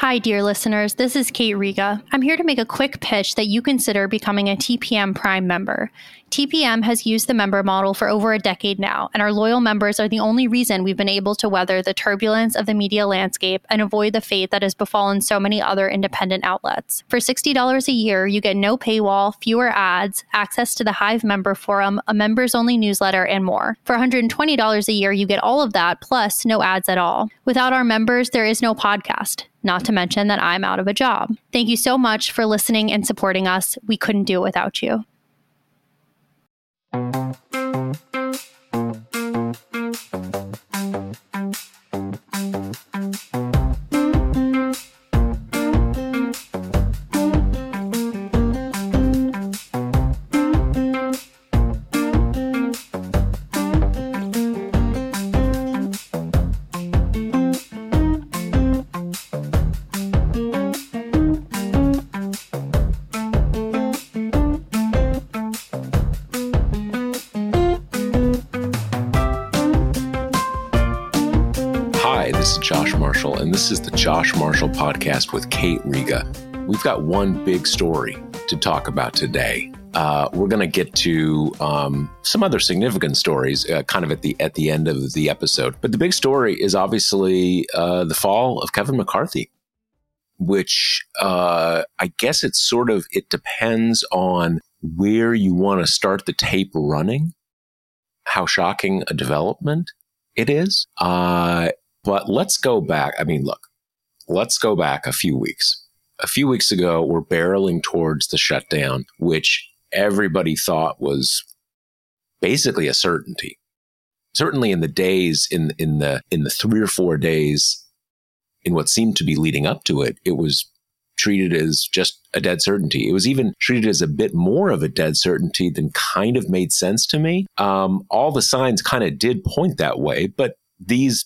Hi, dear listeners. This is Kate Riga. I'm here to make a quick pitch that you consider becoming a TPM Prime member. TPM has used the member model for over a decade now, and our loyal members are the only reason we've been able to weather the turbulence of the media landscape and avoid the fate that has befallen so many other independent outlets. For $60 a year, you get no paywall, fewer ads, access to the Hive member forum, a members only newsletter, and more. For $120 a year, you get all of that, plus no ads at all. Without our members, there is no podcast not to mention that I'm out of a job. Thank you so much for listening and supporting us. We couldn't do it without you. This is Josh Marshall podcast with Kate Riga. We've got one big story to talk about today. Uh, we're going to get to um, some other significant stories, uh, kind of at the at the end of the episode. But the big story is obviously uh, the fall of Kevin McCarthy, which uh, I guess it's sort of it depends on where you want to start the tape running. How shocking a development it is. Uh, but let's go back. I mean, look, let's go back a few weeks. A few weeks ago, we're barreling towards the shutdown, which everybody thought was basically a certainty. Certainly in the days, in, in the, in the three or four days in what seemed to be leading up to it, it was treated as just a dead certainty. It was even treated as a bit more of a dead certainty than kind of made sense to me. Um, all the signs kind of did point that way, but these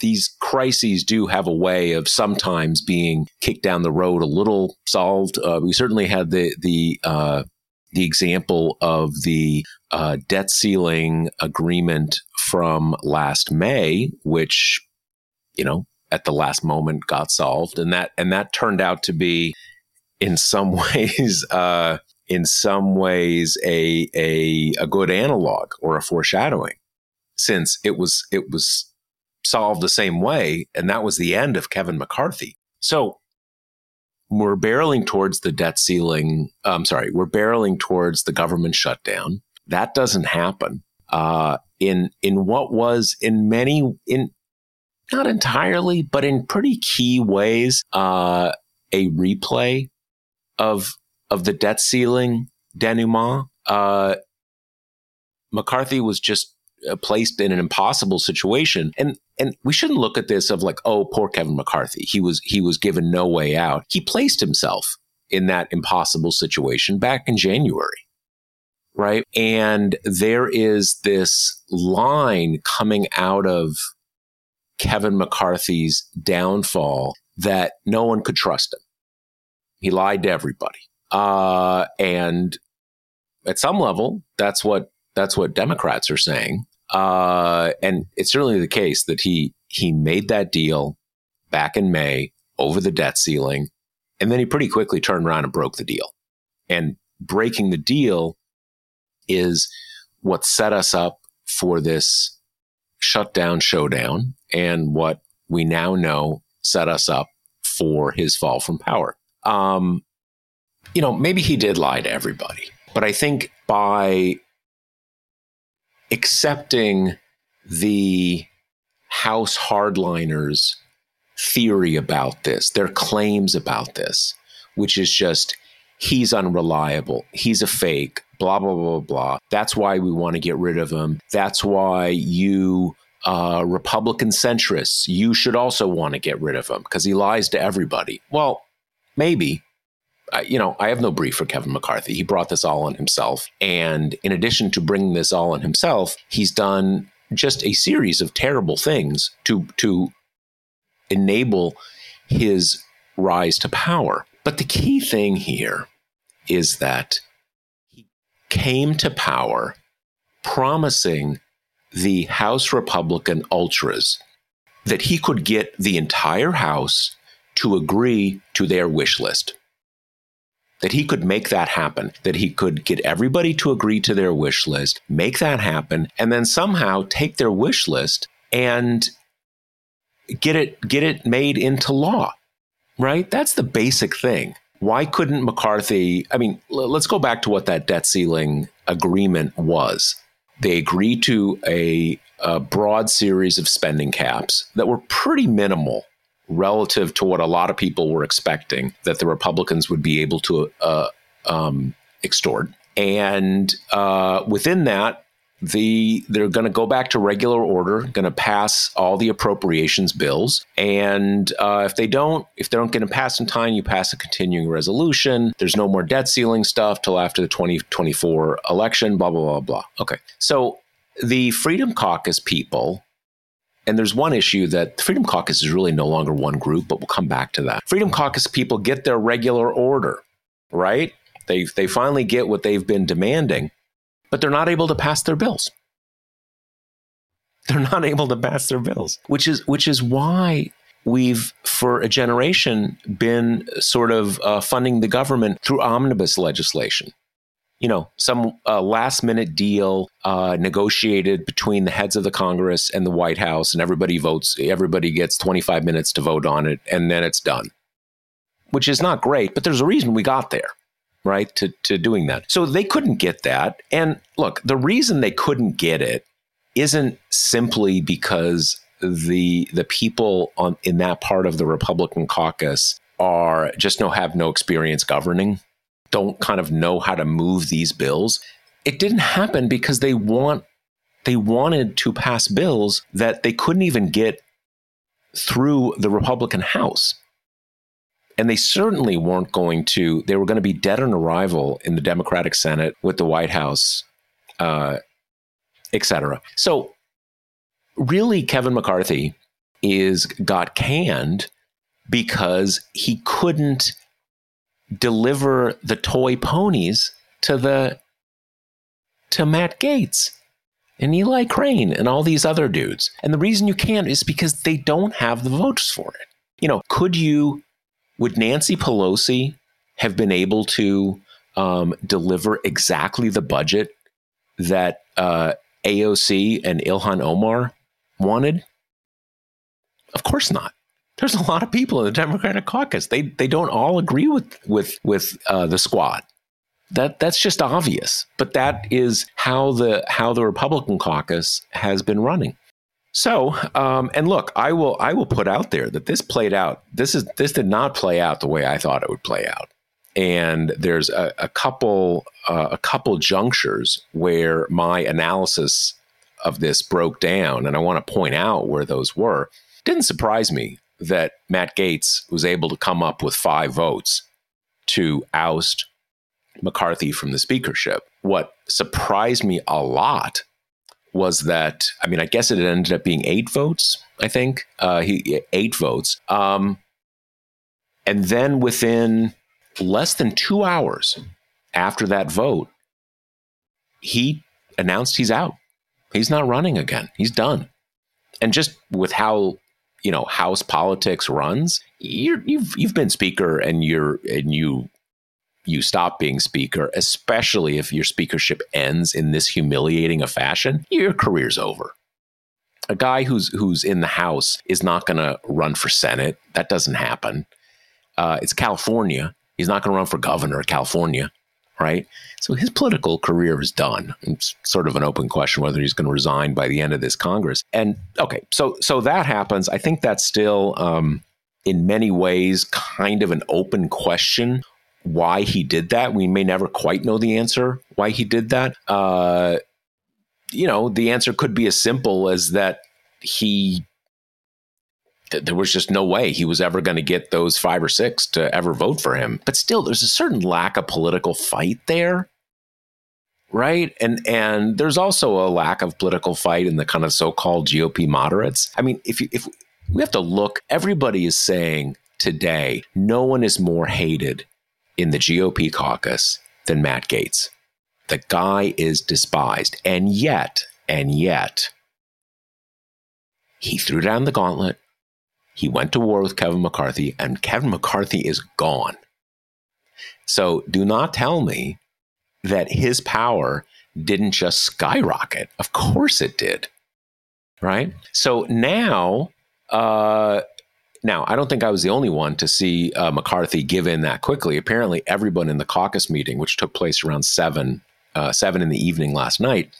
these crises do have a way of sometimes being kicked down the road a little solved. Uh, we certainly had the the uh, the example of the uh, debt ceiling agreement from last May, which you know at the last moment got solved, and that and that turned out to be in some ways. Uh, in some ways, a, a a good analog or a foreshadowing, since it was it was solved the same way. And that was the end of Kevin McCarthy. So we're barreling towards the debt ceiling. I'm sorry, we're barreling towards the government shutdown. That doesn't happen. Uh, in in what was in many in not entirely, but in pretty key ways, uh, a replay of of the debt ceiling denouement. Uh, McCarthy was just placed in an impossible situation. And and we shouldn't look at this of like, oh, poor Kevin McCarthy. He was he was given no way out. He placed himself in that impossible situation back in January. Right. And there is this line coming out of Kevin McCarthy's downfall that no one could trust him. He lied to everybody. Uh, and at some level, that's what that's what Democrats are saying. Uh, and it's certainly the case that he he made that deal back in May over the debt ceiling, and then he pretty quickly turned around and broke the deal. And breaking the deal is what set us up for this shutdown showdown, and what we now know set us up for his fall from power. Um, you know, maybe he did lie to everybody, but I think by accepting the House hardliners' theory about this, their claims about this, which is just he's unreliable, he's a fake, blah, blah, blah, blah. That's why we want to get rid of him. That's why you, uh, Republican centrists, you should also want to get rid of him because he lies to everybody. Well, maybe. You know, I have no brief for Kevin McCarthy. He brought this all on himself. And in addition to bringing this all on himself, he's done just a series of terrible things to, to enable his rise to power. But the key thing here is that he came to power promising the House Republican ultras that he could get the entire House to agree to their wish list. That he could make that happen, that he could get everybody to agree to their wish list, make that happen, and then somehow take their wish list and get it get it made into law. Right? That's the basic thing. Why couldn't McCarthy? I mean, l- let's go back to what that debt ceiling agreement was. They agreed to a, a broad series of spending caps that were pretty minimal relative to what a lot of people were expecting that the Republicans would be able to uh, um, extort. And uh, within that, the they're going to go back to regular order, going to pass all the appropriations bills, and uh, if they don't, if they don't get them passed in time, you pass a continuing resolution. There's no more debt ceiling stuff till after the 2024 election. Blah blah blah blah. Okay, so the Freedom Caucus people. And there's one issue that the Freedom Caucus is really no longer one group, but we'll come back to that. Freedom Caucus people get their regular order, right? They, they finally get what they've been demanding but they're not able to pass their bills. They're not able to pass their bills, which is which is why we've for a generation been sort of uh, funding the government through omnibus legislation. You know, some uh, last minute deal uh, negotiated between the heads of the Congress and the White House, and everybody votes. Everybody gets 25 minutes to vote on it, and then it's done. Which is not great, but there's a reason we got there right to, to doing that so they couldn't get that and look the reason they couldn't get it isn't simply because the the people on in that part of the republican caucus are just no have no experience governing don't kind of know how to move these bills it didn't happen because they want they wanted to pass bills that they couldn't even get through the republican house and they certainly weren't going to, they were going to be dead on arrival in the Democratic Senate with the White House, uh, et cetera. So, really, Kevin McCarthy is got canned because he couldn't deliver the toy ponies to the to Matt Gaetz and Eli Crane and all these other dudes. And the reason you can't is because they don't have the votes for it. You know, could you would Nancy Pelosi have been able to um, deliver exactly the budget that uh, AOC and Ilhan Omar wanted? Of course not. There's a lot of people in the Democratic caucus. They they don't all agree with with with uh, the squad. That that's just obvious. But that is how the how the Republican caucus has been running. So, um, and look, I will I will put out there that this played out. This is this did not play out the way I thought it would play out. And there's a, a couple uh, a couple junctures where my analysis of this broke down, and I want to point out where those were. Didn't surprise me that Matt Gaetz was able to come up with five votes to oust McCarthy from the speakership. What surprised me a lot was that I mean I guess it ended up being eight votes. I think uh, he eight votes, um, and then within less than two hours after that vote, he announced he's out. He's not running again. He's done. And just with how you know House politics runs, you you've you've been speaker and you're and you you stop being speaker, especially if your speakership ends in this humiliating a fashion, your career's over. A guy who's who's in the House is not going to run for Senate. That doesn't happen. Uh, it's California. He's not going to run for governor of California, right? So his political career is done. It's sort of an open question whether he's going to resign by the end of this Congress. And okay, so so that happens. I think that's still. Um, in many ways, kind of an open question why he did that. We may never quite know the answer why he did that. Uh, you know, the answer could be as simple as that he there was just no way he was ever going to get those five or six to ever vote for him. But still, there's a certain lack of political fight there. Right. And and there's also a lack of political fight in the kind of so-called GOP moderates. I mean, if you if we have to look, everybody is saying today, no one is more hated in the GOP caucus than Matt Gaetz. The guy is despised. And yet, and yet, he threw down the gauntlet. He went to war with Kevin McCarthy, and Kevin McCarthy is gone. So do not tell me that his power didn't just skyrocket. Of course it did. Right? So now, uh, now I don't think I was the only one to see uh, McCarthy give in that quickly. Apparently, everyone in the caucus meeting, which took place around seven, uh, seven in the evening last night,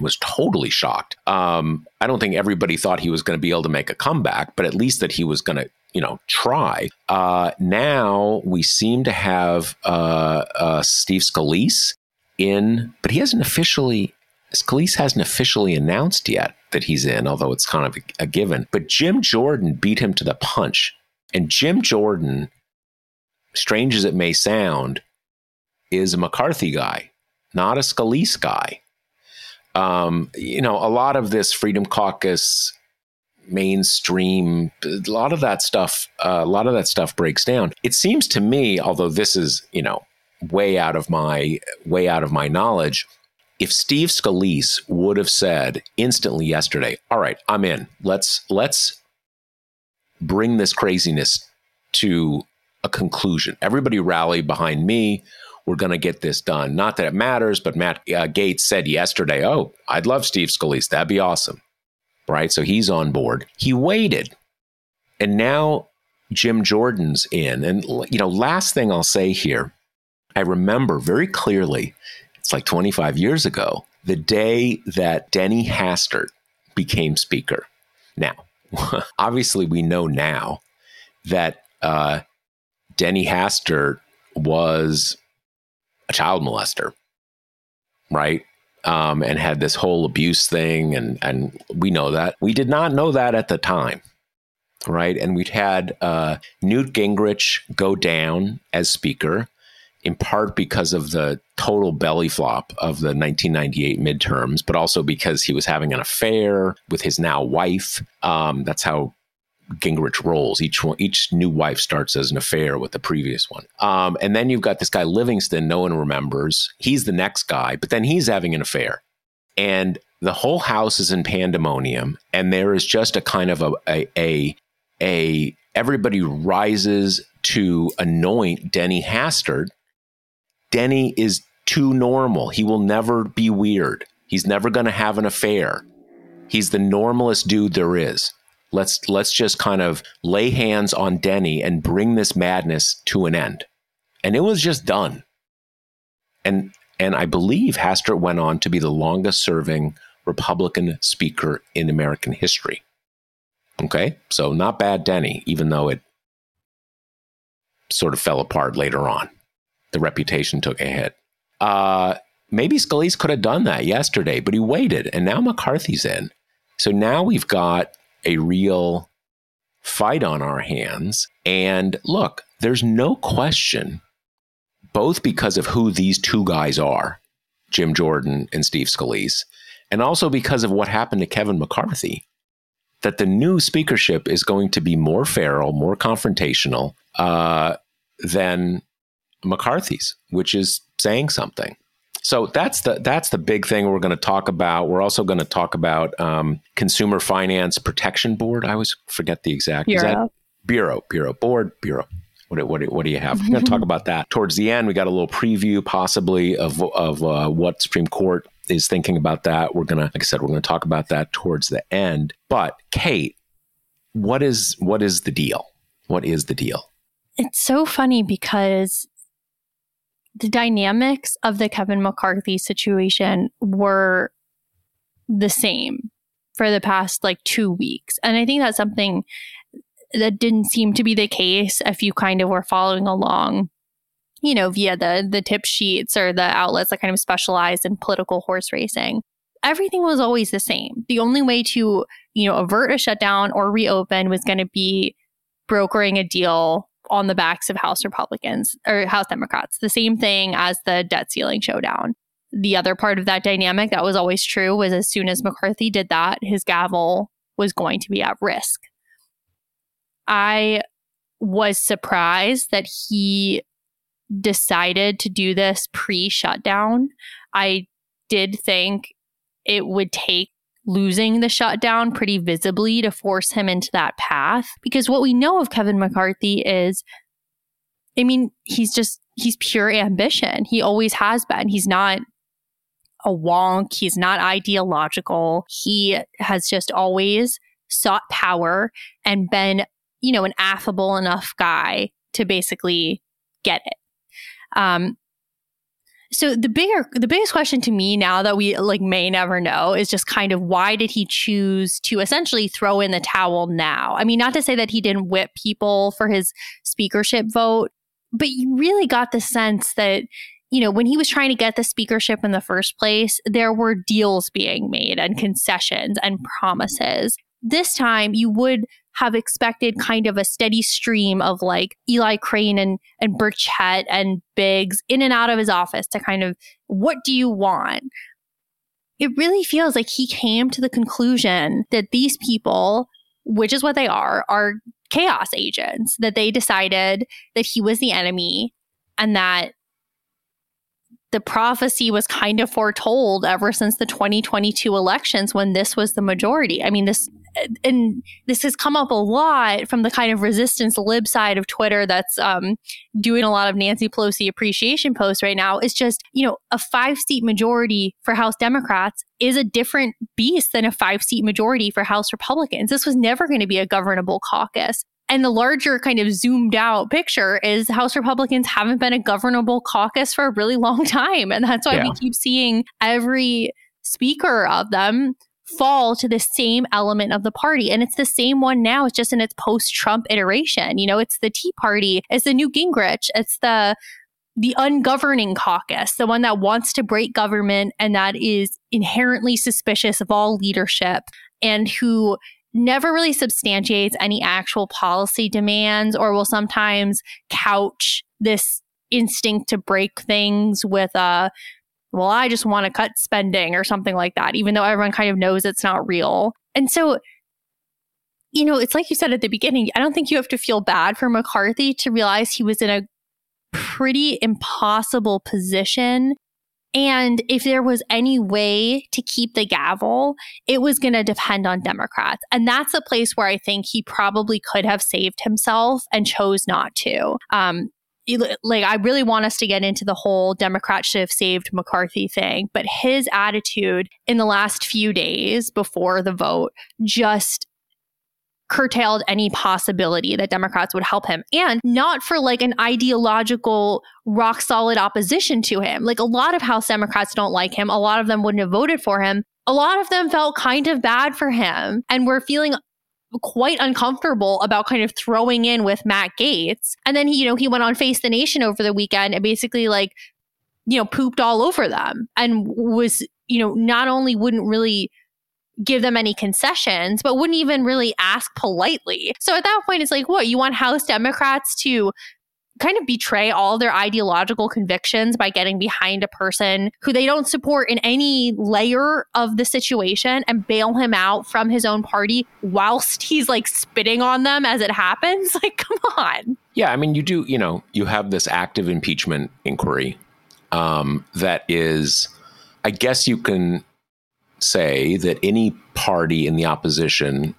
was totally shocked. Um, I don't think everybody thought he was going to be able to make a comeback, but at least that he was going to, you know, try. Uh, now we seem to have uh, uh, Steve Scalise in, but he hasn't officially. Scalise hasn't officially announced yet that he's in, although it's kind of a, a given. But Jim Jordan beat him to the punch, and Jim Jordan, strange as it may sound, is a McCarthy guy, not a Scalise guy um, you know, a lot of this Freedom Caucus mainstream a lot of that stuff uh, a lot of that stuff breaks down. It seems to me although this is you know way out of my way out of my knowledge if steve scalise would have said instantly yesterday all right i'm in. Let's let's bring this craziness to a conclusion. Everybody rally behind me we're going to get this done. Not that it matters, but Matt uh, Gaetz said yesterday, oh, I'd love Steve Scalise. That'd be awesome. Right. So he's on board. He waited. And now Jim Jordan's in. And, you know, last thing I'll say here, I remember very clearly, it's like 25 years ago, the day that Denny Hastert became Speaker. Now, obviously, we know now that uh, Denny Hastert was a child molester, right? Um, and had this whole abuse thing, and and we know that we did not know that at the time, right? And we'd had uh, Newt Gingrich go down as speaker, in part because of the total belly flop of the 1998 midterms, but also because he was having an affair with his now wife. Um, that's how Gingrich rolls. Each one, each new wife starts as an affair with the previous one. Um, and then you've got this guy Livingston, no one remembers. He's the next guy, but then he's having an affair. And the whole house is in pandemonium, and there is just a kind of a a a, a everybody rises to anoint Denny Hastert. Denny is too normal. He will never be weird. He's never going to have an affair. He's the normalest dude there is. Let's let's just kind of lay hands on Denny and bring this madness to an end. And it was just done. And and I believe Hastert went on to be the longest serving Republican speaker in American history. Okay? So not bad Denny, even though it sort of fell apart later on. The reputation took a hit. Uh, maybe Scalise could have done that yesterday, but he waited, and now McCarthy's in. So now we've got a real fight on our hands. And look, there's no question, both because of who these two guys are, Jim Jordan and Steve Scalise, and also because of what happened to Kevin McCarthy, that the new speakership is going to be more feral, more confrontational uh, than McCarthy's, which is saying something. So that's the that's the big thing we're going to talk about. We're also going to talk about um, Consumer Finance Protection Board. I always forget the exact bureau. bureau, bureau, board, bureau. What, what, what do you have? We're going to talk about that towards the end. We got a little preview, possibly, of of uh, what Supreme Court is thinking about that. We're gonna, like I said, we're going to talk about that towards the end. But Kate, what is what is the deal? What is the deal? It's so funny because the dynamics of the Kevin McCarthy situation were the same for the past like two weeks. And I think that's something that didn't seem to be the case if you kind of were following along, you know, via the the tip sheets or the outlets that kind of specialize in political horse racing. everything was always the same. The only way to, you know, avert a shutdown or reopen was going to be brokering a deal on the backs of House Republicans or House Democrats. The same thing as the debt ceiling showdown. The other part of that dynamic that was always true was as soon as McCarthy did that, his gavel was going to be at risk. I was surprised that he decided to do this pre shutdown. I did think it would take losing the shutdown pretty visibly to force him into that path. Because what we know of Kevin McCarthy is, I mean, he's just, he's pure ambition. He always has been. He's not a wonk. He's not ideological. He has just always sought power and been, you know, an affable enough guy to basically get it. Um, so the bigger the biggest question to me now that we like may never know is just kind of why did he choose to essentially throw in the towel now? I mean not to say that he didn't whip people for his speakership vote but you really got the sense that you know when he was trying to get the speakership in the first place there were deals being made and concessions and promises. This time you would have expected kind of a steady stream of like Eli Crane and and Burchett and Biggs in and out of his office to kind of what do you want? It really feels like he came to the conclusion that these people, which is what they are, are chaos agents, that they decided that he was the enemy and that the prophecy was kind of foretold ever since the 2022 elections when this was the majority. I mean, this and this has come up a lot from the kind of resistance lib side of Twitter that's um, doing a lot of Nancy Pelosi appreciation posts right now. Is just you know a five seat majority for House Democrats is a different beast than a five seat majority for House Republicans. This was never going to be a governable caucus. And the larger kind of zoomed out picture is House Republicans haven't been a governable caucus for a really long time. And that's why yeah. we keep seeing every speaker of them fall to the same element of the party. And it's the same one now, it's just in its post Trump iteration. You know, it's the Tea Party, it's the Newt Gingrich, it's the the ungoverning caucus, the one that wants to break government and that is inherently suspicious of all leadership and who never really substantiates any actual policy demands or will sometimes couch this instinct to break things with a well i just want to cut spending or something like that even though everyone kind of knows it's not real. And so you know it's like you said at the beginning i don't think you have to feel bad for mccarthy to realize he was in a pretty impossible position and if there was any way to keep the gavel, it was going to depend on Democrats. And that's a place where I think he probably could have saved himself and chose not to. Um, like I really want us to get into the whole Democrats should have saved McCarthy thing, but his attitude in the last few days before the vote just curtailed any possibility that Democrats would help him and not for like an ideological rock solid opposition to him. Like a lot of House Democrats don't like him. A lot of them wouldn't have voted for him. A lot of them felt kind of bad for him and were feeling quite uncomfortable about kind of throwing in with Matt Gaetz. And then he, you know, he went on Face the Nation over the weekend and basically like, you know, pooped all over them and was, you know, not only wouldn't really give them any concessions, but wouldn't even really ask politely. So at that point, it's like, what? You want House Democrats to kind of betray all their ideological convictions by getting behind a person who they don't support in any layer of the situation and bail him out from his own party whilst he's like spitting on them as it happens? Like, come on. Yeah. I mean, you do, you know, you have this active impeachment inquiry um, that is, I guess you can say that any party in the opposition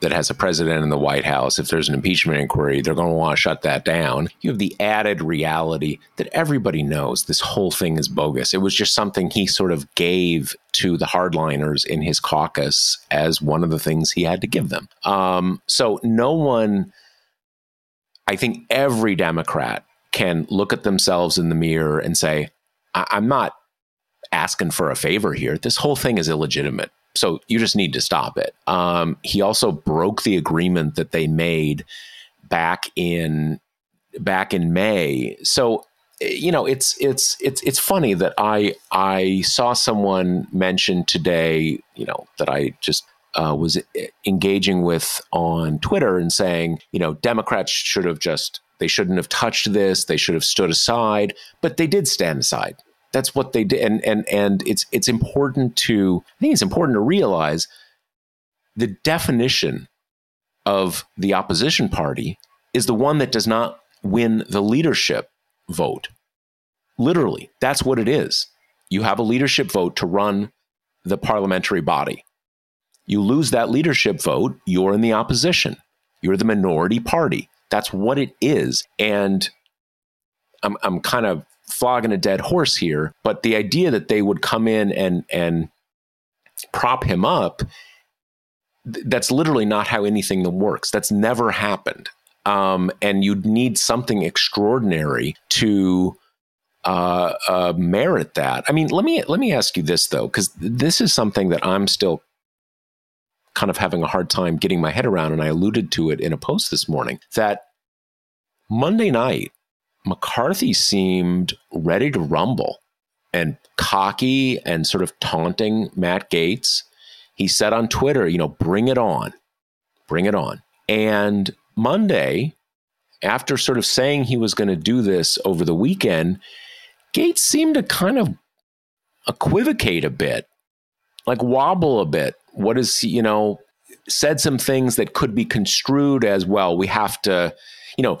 that has a president in the White House, if there's an impeachment inquiry, they're going to want to shut that down. You have the added reality that everybody knows this whole thing is bogus. It was just something he sort of gave to the hardliners in his caucus as one of the things he had to give them. Um, so no one, I think every Democrat can look at themselves in the mirror and say, I- I'm not asking for a favor here. This whole thing is illegitimate. So you just need to stop it. Um, he also broke the agreement that they made back in back in May. So you know, it's it's it's it's funny that I I saw someone mention today, you know, that I just uh, was engaging with on Twitter and saying, you know, Democrats should have just they shouldn't have touched this, they should have stood aside, but they did stand aside. That's what they did, and and and it's it's important to I think it's important to realize the definition of the opposition party is the one that does not win the leadership vote. Literally, that's what it is. You have a leadership vote to run the parliamentary body. You lose that leadership vote, you're in the opposition. You're the minority party. That's what it is. And I'm, I'm kind of flogging a dead horse here, but the idea that they would come in and, and prop him up, that's literally not how anything works. That's never happened. Um, and you'd need something extraordinary to uh, uh, merit that. I mean, let me let me ask you this though, because this is something that I'm still kind of having a hard time getting my head around, and I alluded to it in a post this morning. That Monday night, McCarthy seemed ready to rumble and cocky and sort of taunting Matt Gaetz. He said on Twitter, you know, bring it on, bring it on. And Monday, after sort of saying he was going to do this over the weekend, Gaetz seemed to kind of equivocate a bit, like wobble a bit. What is, you know, said some things that could be construed as well. We have to, you know,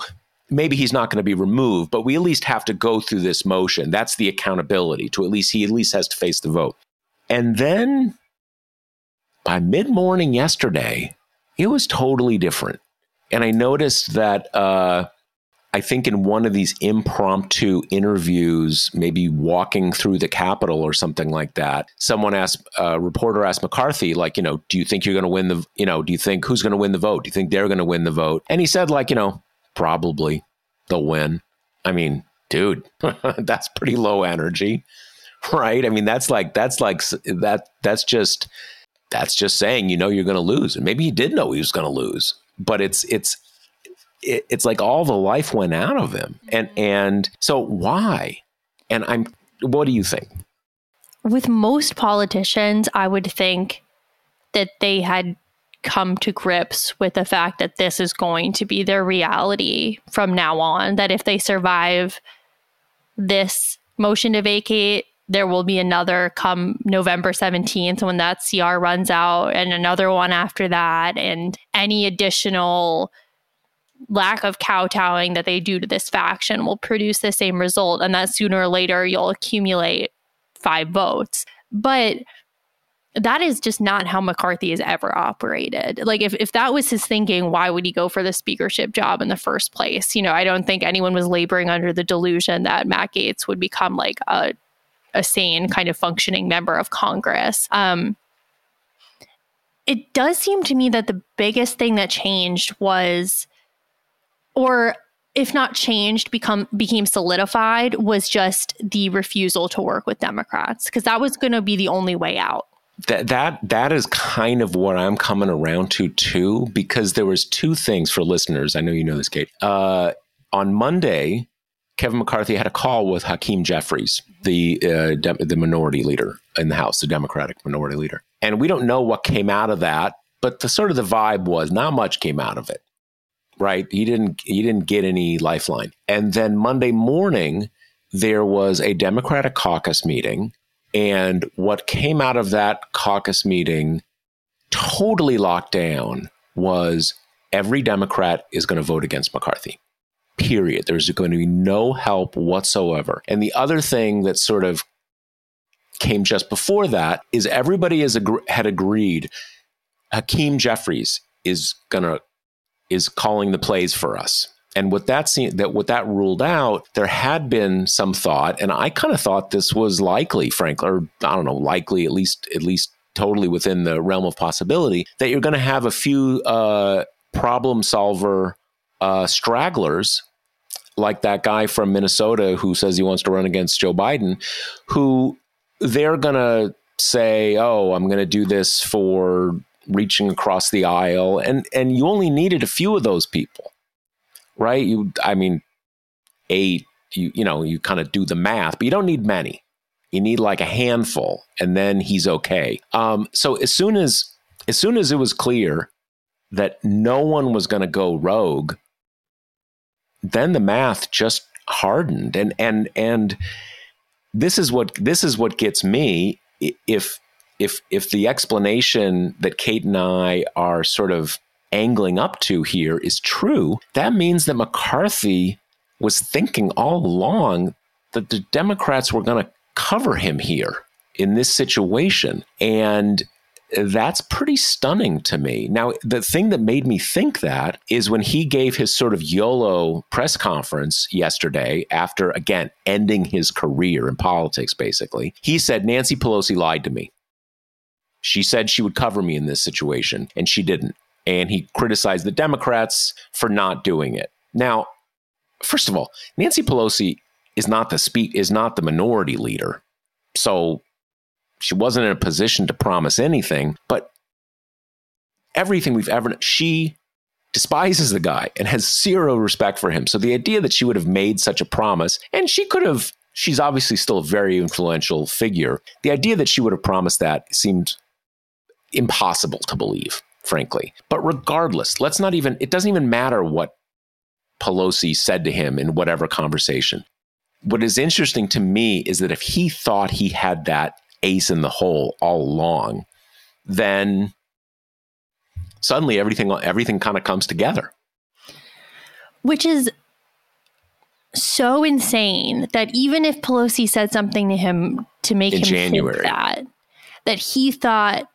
maybe he's not going to be removed, but we at least have to go through this motion. That's the accountability to at least he at least has to face the vote. And then by mid morning yesterday, it was totally different. And I noticed that uh, I think in one of these impromptu interviews, maybe walking through the Capitol or something like that, someone asked, a reporter asked McCarthy, like, you know, do you think you're going to win the, you know, do you think who's going to win the vote? Do you think they're going to win the vote? And he said, like, you know, probably they'll win. I mean, dude, that's pretty low energy, right? I mean, that's like, that's like, that, that's just, that's just saying, you know, you're going to lose. And maybe he did know he was going to lose but it's it's it's like all the life went out of him and mm-hmm. and so why and i'm what do you think with most politicians i would think that they had come to grips with the fact that this is going to be their reality from now on that if they survive this motion to vacate there will be another come November 17th when that CR runs out, and another one after that, and any additional lack of kowtowing that they do to this faction will produce the same result. And that sooner or later you'll accumulate five votes. But that is just not how McCarthy has ever operated. Like if, if that was his thinking, why would he go for the speakership job in the first place? You know, I don't think anyone was laboring under the delusion that Matt Gaetz would become like a a sane kind of functioning member of Congress. Um, it does seem to me that the biggest thing that changed was, or if not changed, become became solidified was just the refusal to work with Democrats because that was going to be the only way out. That that that is kind of what I'm coming around to too, because there was two things for listeners. I know you know this, Kate. Uh, on Monday, Kevin McCarthy had a call with Hakeem Jeffries, the uh, de- the minority leader in the House, the Democratic minority leader, and we don't know what came out of that, but the sort of the vibe was not much came out of it, right? He didn't he didn't get any lifeline, and then Monday morning there was a Democratic caucus meeting, and what came out of that caucus meeting, totally locked down, was every Democrat is going to vote against McCarthy period. There's going to be no help whatsoever. And the other thing that sort of came just before that is everybody has ag- had agreed Hakeem Jeffries is gonna is calling the plays for us. And what that seen, that what that ruled out, there had been some thought, and I kind of thought this was likely, frankly, or I don't know, likely at least at least totally within the realm of possibility that you're going to have a few uh, problem solver uh, stragglers like that guy from Minnesota who says he wants to run against Joe Biden, who they're going to say, "Oh, I'm going to do this for reaching across the aisle," and and you only needed a few of those people, right? You, I mean, eight, you you know you kind of do the math, but you don't need many. You need like a handful, and then he's okay. Um, so as soon as as soon as it was clear that no one was going to go rogue, then the math just hardened, and and and this is what this is what gets me. If if if the explanation that Kate and I are sort of angling up to here is true, that means that McCarthy was thinking all along that the Democrats were going to cover him here in this situation. And that's pretty stunning to me. Now, the thing that made me think that is when he gave his sort of YOLO press conference yesterday, after again ending his career in politics, basically, he said, Nancy Pelosi lied to me. She said she would cover me in this situation, and she didn't and he criticized the Democrats for not doing it. Now, first of all, Nancy Pelosi is not the speak is not the minority leader. So she wasn't in a position to promise anything, but everything we've ever she despises the guy and has zero respect for him. So the idea that she would have made such a promise and she could have she's obviously still a very influential figure. The idea that she would have promised that seemed impossible to believe frankly. But regardless, let's not even, it doesn't even matter what Pelosi said to him in whatever conversation. What is interesting to me is that if he thought he had that ace in the hole all along, then suddenly everything everything kind of comes together. Which is so insane that even if Pelosi said something to him to make in him January. think that that he thought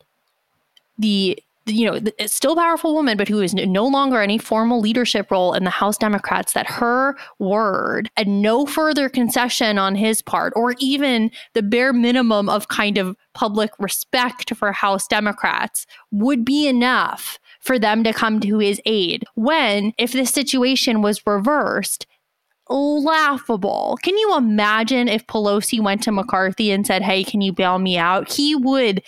the you know, still powerful woman, but who is no longer any formal leadership role in the House Democrats, that her word and no further concession on his part, or even the bare minimum of kind of public respect for House Democrats, would be enough for them to come to his aid. When, if the situation was reversed, laughable. Can you imagine if Pelosi went to McCarthy and said, Hey, can you bail me out? He would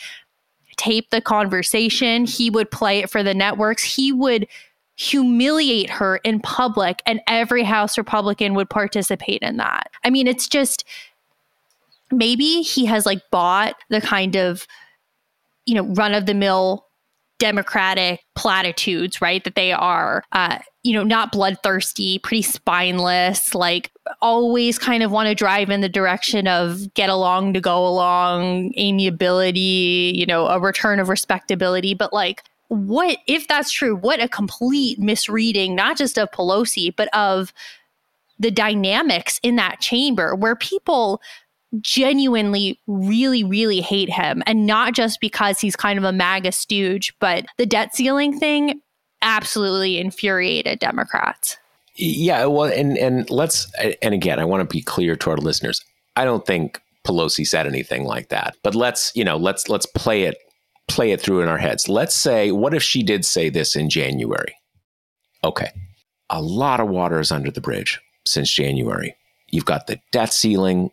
tape the conversation. He would play it for the networks. He would humiliate her in public, and every House Republican would participate in that. I mean, it's just maybe he has like bought the kind of, you know, run of the mill democratic platitudes, right? That they are, uh, you know, not bloodthirsty, pretty spineless, like always kind of want to drive in the direction of get along to go along, amiability, you know, a return of respectability. But like, what, if that's true, what a complete misreading, not just of Pelosi, but of the dynamics in that chamber where people genuinely really, really hate him. And not just because he's kind of a MAGA stooge, but the debt ceiling thing absolutely infuriated Democrats. Yeah, well, and and let's and again, I want to be clear to our listeners. I don't think Pelosi said anything like that. But let's, you know, let's let's play it play it through in our heads. Let's say what if she did say this in January? Okay. A lot of water is under the bridge since January. You've got the debt ceiling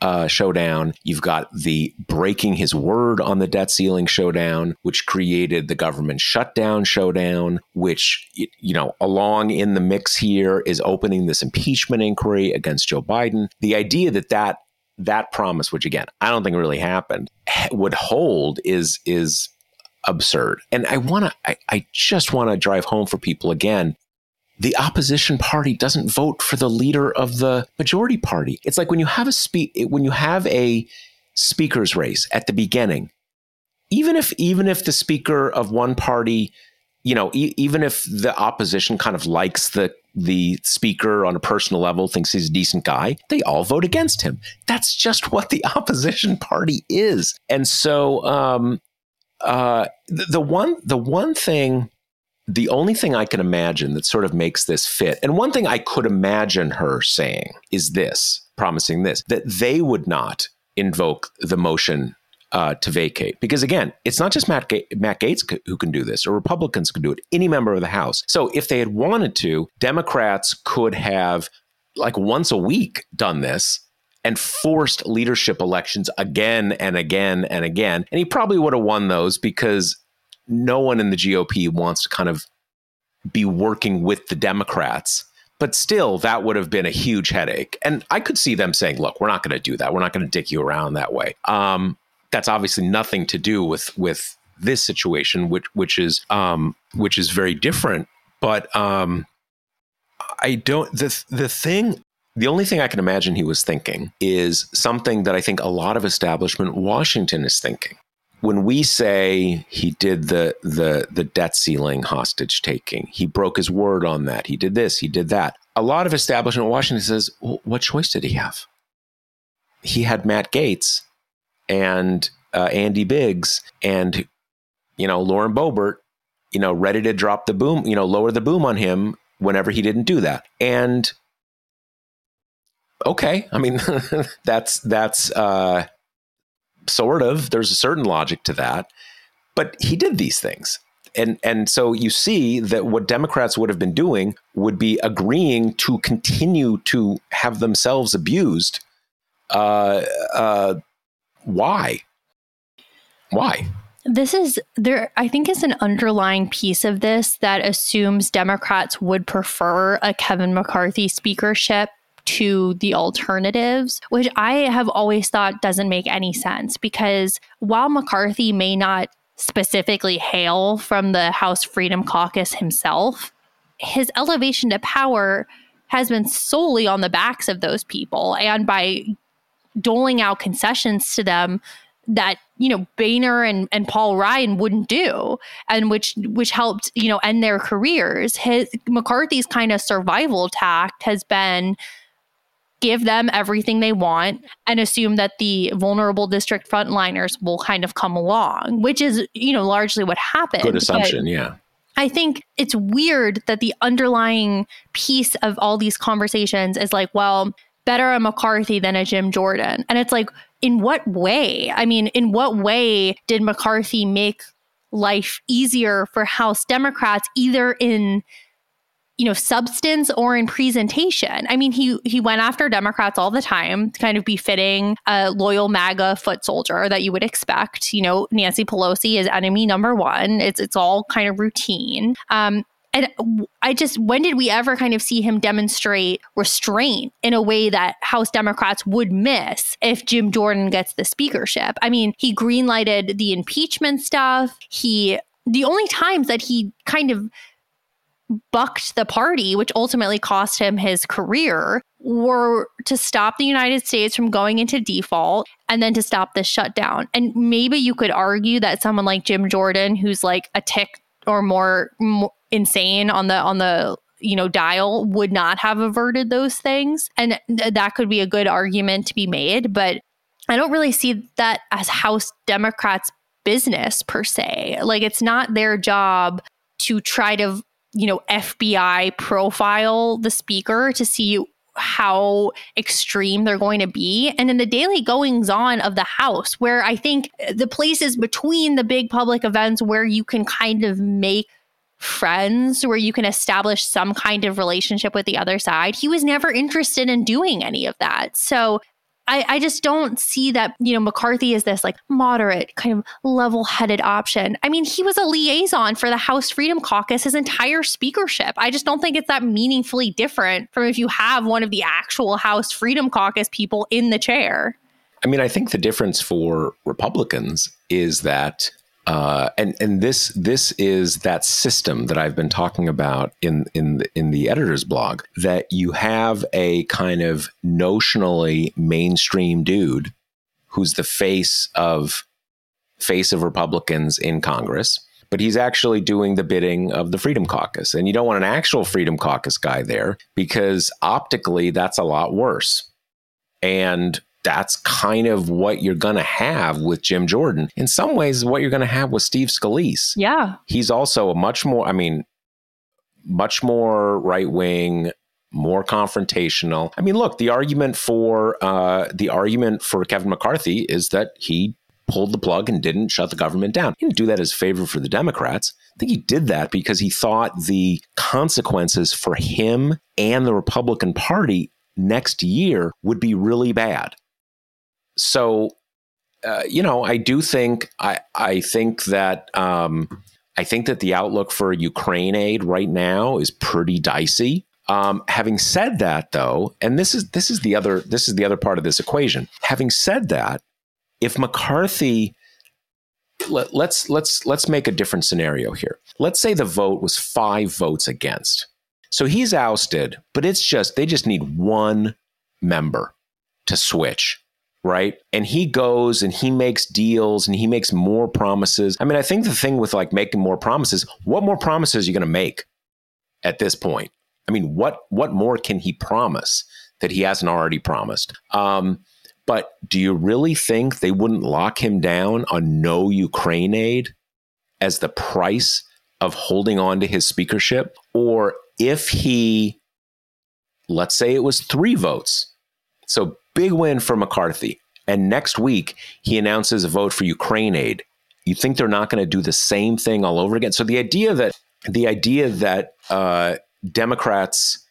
uh, showdown. You've got the breaking his word on the debt ceiling showdown, which created the government shutdown showdown, which, you know, along in the mix here is opening this impeachment inquiry against Joe Biden. The idea that that that promise, which again, I don't think really happened, would hold is is absurd. And I want to, I, I just want to drive home for people again the opposition party doesn't vote for the leader of the majority party. It's like when you have a speak when you have a speaker's race at the beginning, even if even if the speaker of one party, you know, e- even if the opposition kind of likes the the speaker on a personal level, thinks he's a decent guy, they all vote against him. That's just what the opposition party is. And so um, uh, the, the one the one thing the only thing I can imagine that sort of makes this fit, and one thing I could imagine her saying is this, promising this, that they would not invoke the motion uh, to vacate. Because again, it's not just Matt, Ga- Matt Gaetz who can do this, or Republicans can do it, any member of the House. So if they had wanted to, Democrats could have, like once a week, done this and forced leadership elections again and again and again. And he probably would have won those because no one in the GOP wants to kind of be working with the Democrats But still, that would have been a huge headache. And I could see them saying, look, we're not going to do that. We're not going to dick you around that way. Um, that's obviously nothing to do with with this situation, which which is um, which is very different. But um, I don't the the thing. The only thing I can imagine he was thinking is something that I think a lot of establishment Washington is thinking. When we say he did the the the debt ceiling hostage taking, he broke his word on that. He did this, he did that. A lot of establishment Washington says, well, what choice did he have? He had Matt Gaetz and uh, Andy Biggs and you know Lauren Boebert, you know, ready to drop the boom, you know, lower the boom on him whenever he didn't do that. And okay, I mean that's that's uh, sort of there's a certain logic to that, but he did these things. And and so you see that what Democrats would have been doing would be agreeing to continue to have themselves abused. Uh, uh, why? Why? This is there, I think, is an underlying piece of this that assumes Democrats would prefer a Kevin McCarthy speakership to the alternatives, which I have always thought doesn't make any sense because while McCarthy may not specifically hail from the House Freedom Caucus himself, his elevation to power has been solely on the backs of those people and by doling out concessions to them that you know Boehner and, and Paul Ryan wouldn't do, and which which helped you know end their careers. His McCarthy's kind of survival tact has been give them everything they want and assume that the vulnerable district frontliners will kind of come along, which is you know largely what happened. Good assumption, but, yeah. I think it's weird that the underlying piece of all these conversations is like, well, better a McCarthy than a Jim Jordan. And it's like, in what way? I mean, in what way did McCarthy make life easier for House Democrats, either in you know substance or in presentation i mean he he went after democrats all the time kind of befitting a loyal maga foot soldier that you would expect you know nancy pelosi is enemy number one it's it's all kind of routine um and I just, when did we ever kind of see him demonstrate restraint in a way that House Democrats would miss if Jim Jordan gets the speakership? I mean, he greenlighted the impeachment stuff. He, the only times that he kind of bucked the party, which ultimately cost him his career, were to stop the United States from going into default and then to stop this shutdown. And maybe you could argue that someone like Jim Jordan, who's like a tick or more, more insane on the on the you know dial would not have averted those things and th- that could be a good argument to be made but i don't really see that as house democrats business per se like it's not their job to try to you know fbi profile the speaker to see how extreme they're going to be and in the daily goings on of the house where i think the places between the big public events where you can kind of make friends where you can establish some kind of relationship with the other side. He was never interested in doing any of that. So I, I, just don't see that, you know, McCarthy is this like moderate, kind of level headed option. I mean, he was a liaison for the House Freedom Caucus his entire speakership. I just don't think it's that meaningfully different from if you have one of the actual House Freedom Caucus people in the chair. I mean, I think the difference for Republicans is that uh, and and this this is that system that I've been talking about in in the, in the editor's blog that you have a kind of notionally mainstream dude who's the face of face of Republicans in Congress, but he's actually doing the bidding of the Freedom Caucus, and you don't want an actual Freedom Caucus guy there because optically that's a lot worse. And that's kind of what you're going to have with Jim Jordan. In some ways, what you're going to have with Steve Scalise. Yeah. He's also a much more, I mean, much more right wing, more confrontational. I mean, look, the argument for uh, the argument for Kevin McCarthy is that he pulled the plug and didn't shut the government down. He didn't do that as a favor for the Democrats. I think he did that because he thought the consequences for him and the Republican Party next year would be really bad so uh, you know, I do think I I think that um, I think that the outlook for Ukraine aid right now is pretty dicey. Um, having said that, though, and this is this is the other this is the other part of this equation. Having said that, if McCarthy let, let's let's let's make a different scenario here. Let's say the vote was five votes against. So he's ousted, but it's just they just need one member to switch, right? And he goes and he makes deals and he makes more promises. I mean, I think the thing with like making more promises, what more promises are you going to make at this point? I mean, what what more can he promise that he hasn't already promised? Um, but do you really think they wouldn't lock him down on no Ukraine aid as the price of holding on to his speakership? Or if he, let's say it was three votes, so big win for McCarthy, and next week he announces a vote for Ukraine aid, you think they're not going to do the same thing all over again? So the idea that the idea that uh, Democrats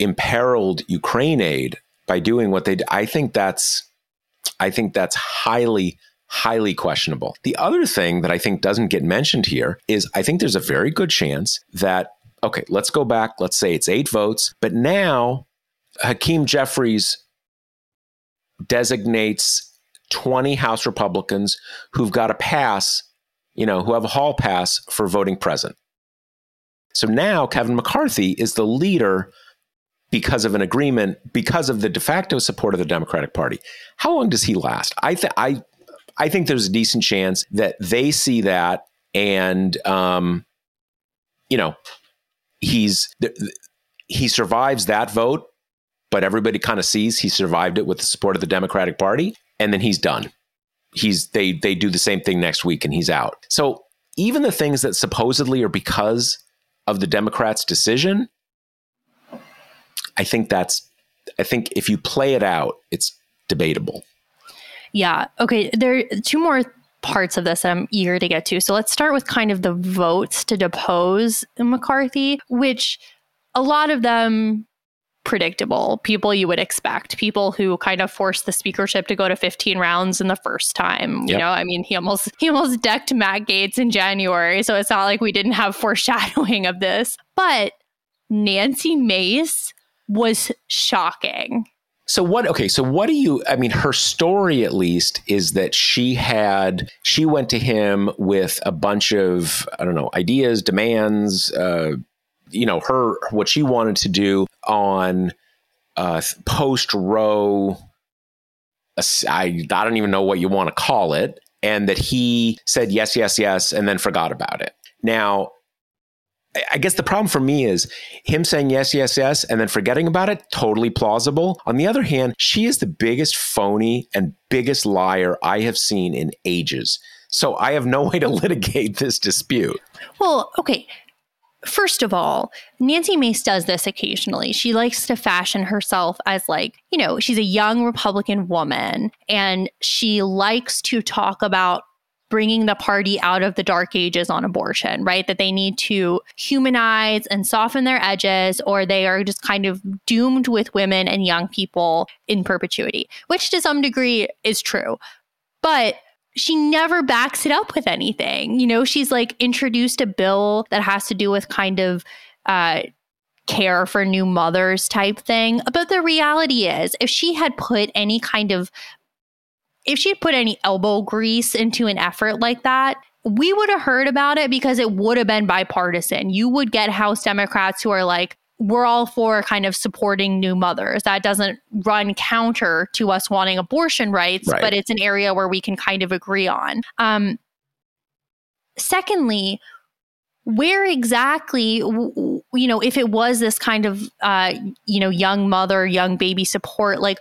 imperiled Ukraine aid by doing what they did. I think that's I think that's highly highly questionable. The other thing that I think doesn't get mentioned here is I think there's a very good chance that okay, let's go back, let's say it's 8 votes, but now Hakeem Jeffries designates 20 House Republicans who've got a pass, you know, who have a hall pass for voting present. So now Kevin McCarthy is the leader because of an agreement, because of the de facto support of the Democratic Party. How long does he last? I th- I I think there's a decent chance that they see that and um, you know he's he survives that vote, but everybody kind of sees he survived it with the support of the Democratic Party, and then he's done. He's they they do the same thing next week, and he's out. So even the things that supposedly are because of the Democrats' decision I think that's I think if you play it out, it's debatable. Yeah. Okay. There are two more parts of this that I'm eager to get to. So let's start with kind of the votes to depose McCarthy, which a lot of them predictable people you would expect people who kind of forced the speakership to go to 15 rounds in the first time you know? I mean he almost he almost decked matt Gaetz in january so it's not like we didn't have foreshadowing of this. But nancy mace was shocking. So what okay, so what do you I mean her story at least is that she had she went to him with a bunch of I don't know, ideas, demands, uh you know, her what she wanted to do on uh post Roe. I, I don't even know what you want to call it and that he said yes yes yes and then forgot about it. Now, I guess the problem for me is him saying yes, yes, yes, and then forgetting about it, totally plausible. On the other hand, she is the biggest phony and biggest liar I have seen in ages. So I have no way to litigate this dispute. Well, okay. First of all, Nancy Mace does this occasionally. She likes to fashion herself as, like, you know, she's a young Republican woman and she likes to talk about bringing the party out of the dark ages on abortion, right? That they need to humanize and soften their edges, or they are just kind of doomed with women and young people in perpetuity, which to some degree is true. But she never backs it up with anything. You know, she's like introduced a bill that has to do with kind of, uh, care for new mothers type thing. But the reality is, if she had put any kind of if she had put any elbow grease into an effort like that, we would have heard about it because it would have been bipartisan. You would get House Democrats who are like, we're all for kind of supporting new mothers. That doesn't run counter to us wanting abortion rights, right. but it's an area where we can kind of agree on. Um, secondly, where exactly, you know, if it was this kind of, uh, you know, young mother, young baby support, like,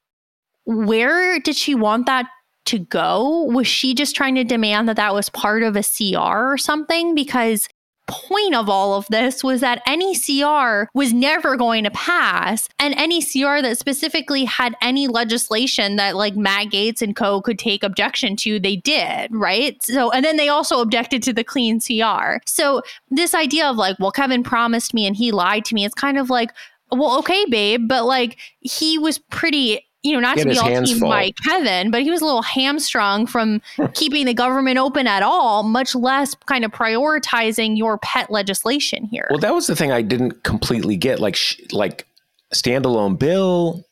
where did she want that to go? Was she just trying to demand that that was part of a CR or something? Because point of all of this was that any CR was never going to pass. And any CR that specifically had any legislation that like Matt Gaetz and co could take objection to, they did, right? So, and then they also objected to the clean CR. So, this idea of like, well, Kevin promised me and he lied to me, it's kind of like, well, okay, babe, but like he was pretty you know, not to be all team full. by Kevin, but he was a little hamstrung from keeping the government open at all, much less kind of prioritizing your pet legislation here. Well, that was the thing I didn't completely get. Like, sh- like standalone bill,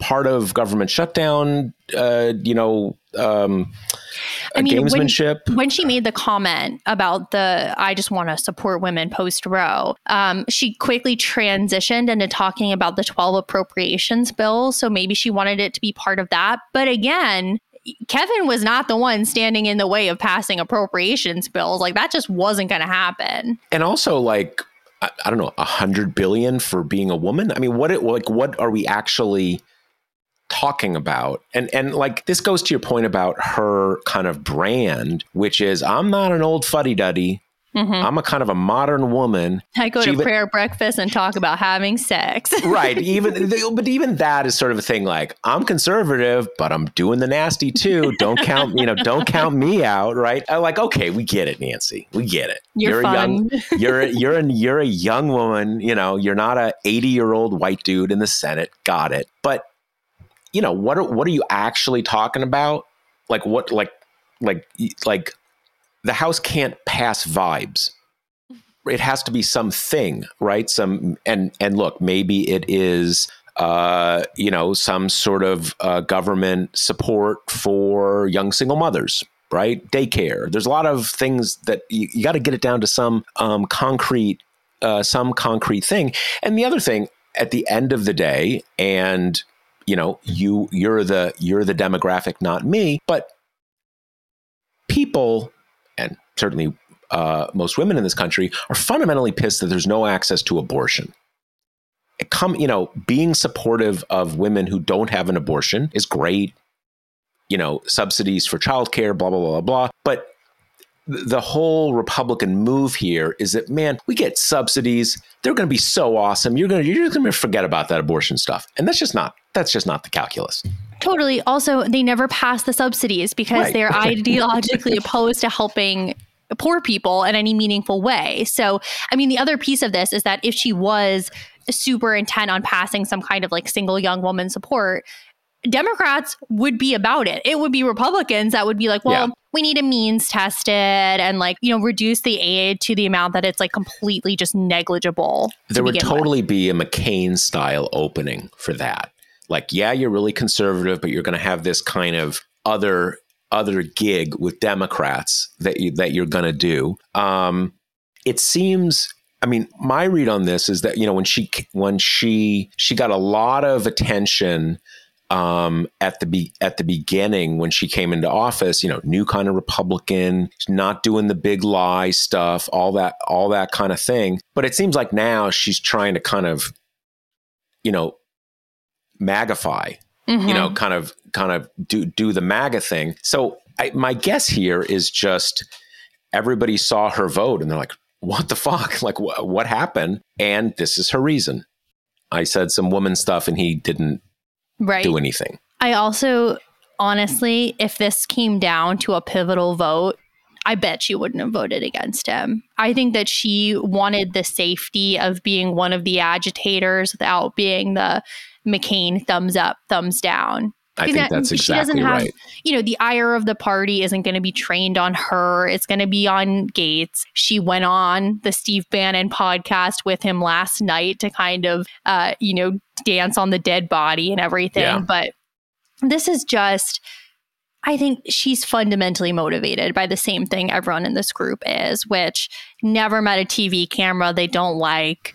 part of government shutdown. Uh, you know, um, I mean, when- gamesmanship. when she made the comment about the I just want to support women post Roe, um, she quickly transitioned into talking about the 12 appropriations bills. So maybe she wanted it to be part of that. But again, Kevin was not the one standing in the way of passing appropriations bills. Like that just wasn't going to happen. and also like I, I don't know, a hundred billion for being a woman. I mean, what it like what are we actually talking about? And and like this goes to your point about her kind of brand, which is I'm not an old fuddy duddy. Mhm. I'm a kind of a modern woman. I go She to even- prayer breakfast and talk about having sex. right even but even that is sort of a thing like i'm conservative but i'm doing the nasty too don't count you know don't count me out right I'm like okay we get it nancy we get it You're, a fun. young you're a, you're a, you're a young woman you know you're not a 80 year old white dude in the senate got it but you know what are, what are you actually talking about? Like what like like like the house can't pass vibes. It has to be something right? Some and and look maybe it is uh you know some sort of uh, government support for young single mothers right? Daycare. There's a lot of things that you, you got to get it down to some um, concrete uh, some concrete thing. And the other thing at the end of the day and you know you you're the you're the demographic not me but people and certainly uh, most women in this country are fundamentally pissed that there's no access to abortion. It come, you know, being supportive of women who don't have an abortion is great. You know, subsidies for childcare, blah blah blah blah blah. But the whole Republican move here is that man, we get subsidies. They're going to be so awesome. You're going to you're just going to forget about that abortion stuff, and that's just not that's just not the calculus. Totally. Also, they never pass the subsidies because Right. they're ideologically opposed to helping poor people in any meaningful way. So, I mean, the other piece of this is that if she was super intent on passing some kind of like single young woman support, Democrats would be about it. It would be Republicans that would be like, well, Yeah. we need a means tested and like, you know, reduce the aid to the amount that it's like completely just negligible. to there would begin with. totally be a McCain style opening for that. Like, yeah, you're really conservative, but you're going to have this kind of other other gig with Democrats that you, that you're going to do. Um, it seems. I mean, my read on this is that you know when she when she she got a lot of attention um, at the be, at the beginning when she came into office. You know, new kind of Republican, not doing the big lie stuff, all that all that kind of thing. But it seems like now she's trying to kind of, you know, magify Mhm. you know, kind of kind of do do the MAGA thing. So I, my guess here is just everybody saw her vote and they're like, "What the fuck? Like, wh- what happened?" And this is her reason. I said some woman stuff, and he didn't right. do anything. I also, honestly, if this came down to a pivotal vote, I bet she wouldn't have voted against him. I think that she wanted the safety of being one of the agitators without being the McCain thumbs up, thumbs down. I think that- that's she doesn't exactly have- right. You know, the ire of the party isn't going to be trained on her. It's going to be on Gaetz. She went on the Steve Bannon podcast with him last night to kind of, uh, you know, dance on the dead body and everything. Yeah. But this is just, I think she's fundamentally motivated by the same thing everyone in this group is, which never met a TV camera they don't like.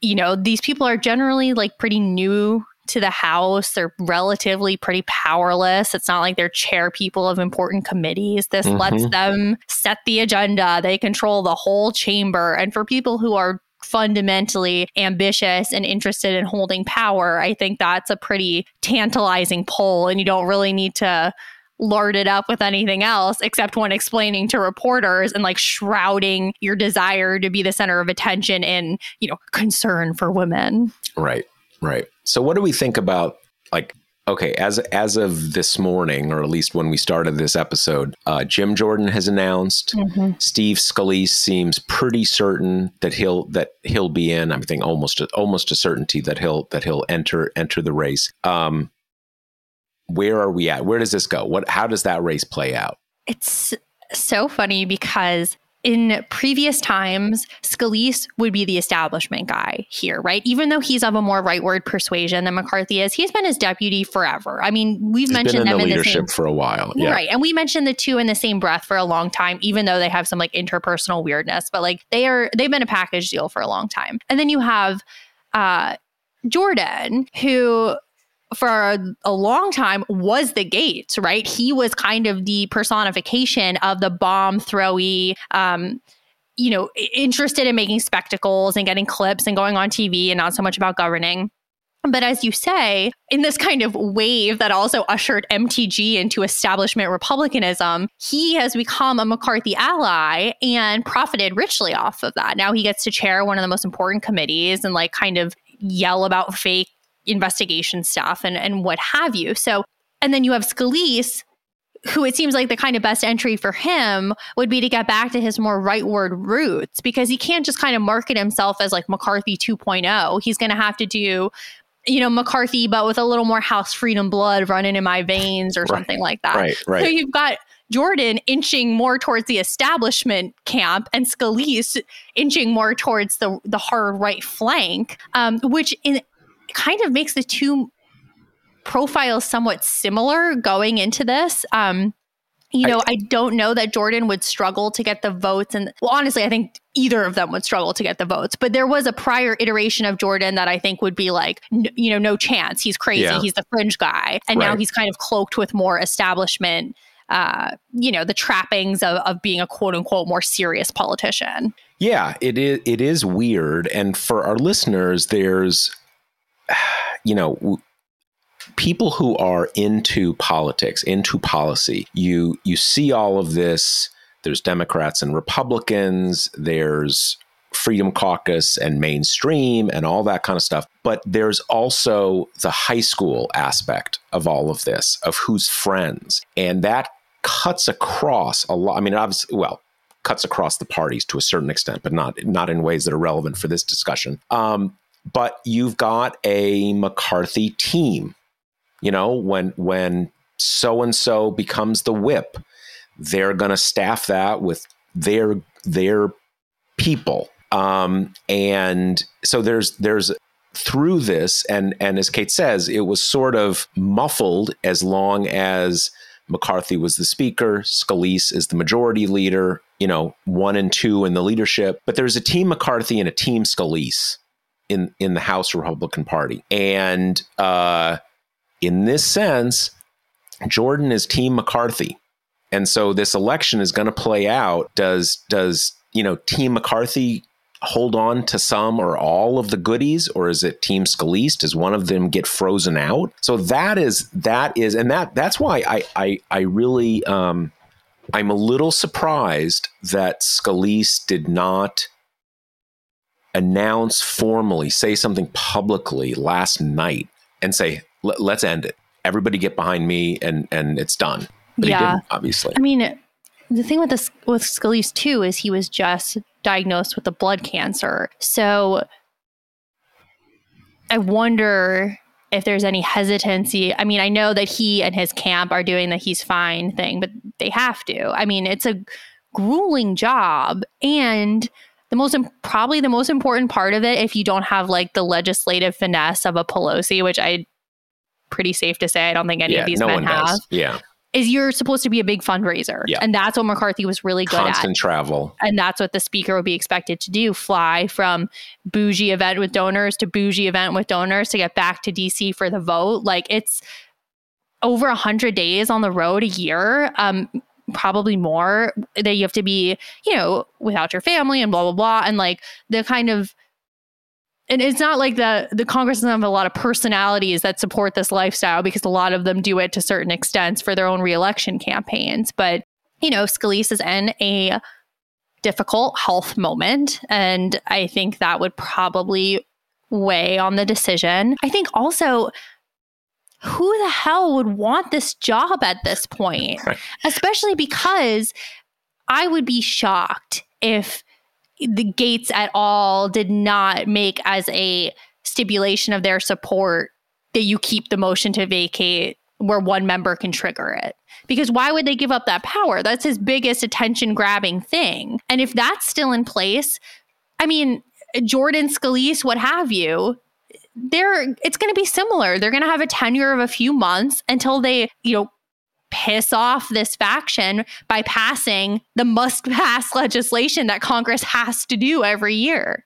You know, these people are generally like pretty new to the House. They're relatively pretty powerless. It's not like they're chair people of important committees. This Mhm. lets them set the agenda. They control the whole chamber. And for people who are fundamentally ambitious and interested in holding power, I think that's a pretty tantalizing poll. And you don't really need to lard it up with anything else except when explaining to reporters and like shrouding your desire to be the center of attention in, you know, concern for women. Right, right. So, what do we think about like? Okay, as as of this morning, or at least when we started this episode, uh, Jim Jordan has announced. Steve Scalise seems pretty certain that he'll that he'll be in. I think almost a, almost a certainty that he'll that he'll enter enter the race. Um, where are we at? Where does this go? What how does that race play out? It's so funny because in previous times, Scalise would be the establishment guy here, right? Even though he's of a more rightward persuasion than McCarthy is, he's been his deputy forever. I mean, we've He's mentioned in them the in the leadership same for a while. Yeah. Right. And we mentioned the two in the same breath for a long time, even though they have some like interpersonal weirdness, but like they are, they've been a package deal for a long time. And then you have uh, Jordan, who for a, a long time was the Gaetz, right? He was kind of the personification of the bomb throwy, um, you know, interested in making spectacles and getting clips and going on TV and not so much about governing. But as you say, in this kind of wave that also ushered MTG into establishment Republicanism, he has become a McCarthy ally and profited richly off of that. Now he gets to chair one of the most important committees and like kind of yell about fake investigation stuff and, and what have you. So, and then you have Scalise, who it seems like the kind of best entry for him would be to get back to his more rightward roots because he can't just kind of market himself as like McCarthy 2.0. He's going to have to do, you know, McCarthy, but with a little more House Freedom blood running in my veins or Right. something like that. Right, So you've got Jordan inching more towards the establishment camp and Scalise inching more towards the the hard right flank, um, which in kind of makes the two profiles somewhat similar going into this. Um, you know, I, don't know that Jordan would struggle to get the votes. And well, honestly, I think either of them would struggle to get the votes. But there was a prior iteration of Jordan that I think would be like, n- you know, no chance. He's crazy. Yeah. He's the fringe guy. And now he's kind of cloaked with more establishment, uh, you know, the trappings of, of being a quote unquote more serious politician. Yeah, it is. It is weird, and for our listeners, there's, you know, people who are into politics, into policy. You you see all of this. There's Democrats and Republicans. There's Freedom Caucus and mainstream and all that kind of stuff. But there's also the high school aspect of all of this, of who's friends, and that cuts across a lot. I mean, obviously, well, cuts across the parties to a certain extent, but not not in ways that are relevant for this discussion. Um, but you've got a McCarthy team. You know, when when so and so becomes the whip, they're going to staff that with their their people. Um, and so there's there's through this, and and as Kate says, it was sort of muffled as long as McCarthy was the speaker, Scalise is the majority leader, you know, one and two in the leadership. But there's a team McCarthy and a team Scalise in in the House Republican Party. And uh, in this sense, Jordan is team McCarthy. And so this election is going to play out. Does does, you know, team McCarthy hold on to some or all of the goodies or is it team Scalise does one of them get frozen out so that is that is and that that's why i i, I really um i'm a little surprised that Scalise did not announce formally say something publicly last night and say "Let- let's end it everybody get behind me and and it's done but he Yeah. didn't obviously I mean, the thing with this with Scalise too is he was just diagnosed with a blood cancer. So I wonder if there's any hesitancy. I mean, I know that he and his camp are doing the he's fine thing, but they have to. I mean, it's a grueling job and the most probably the most important part of it if you don't have like the legislative finesse of a Pelosi, which I pretty safe to say I don't think any yeah of these no men have does yeah is you're supposed to be a big fundraiser. Yeah. And that's what McCarthy was really good constant at. travel And that's what the speaker would be expected to do fly from bougie event with donors to bougie event with donors to get back to DC for the vote. Like it's over 100 days on the road a year. Um, probably more that you have to be, you know, without your family and blah blah blah and like the kind of and it's not like the the Congress doesn't have a lot of personalities that support this lifestyle because a lot of them do it to certain extents for their own reelection campaigns. But you know, Scalise is in a difficult health moment, and I think that would probably weigh on the decision. I think also. Who the hell would want this job at this point? Right. Especially because I would be shocked if the Gaetz at all did not make as a stipulation of their support that you keep the motion to vacate where one member can trigger it. Because why would they give up that power? That's his biggest attention grabbing thing. And if that's still in place, I mean, Jordan Scalise, what have you, they're it's going to be similar. They're going to have a tenure of a few months until they, you know, piss off this faction by passing the must pass legislation that Congress has to do every year.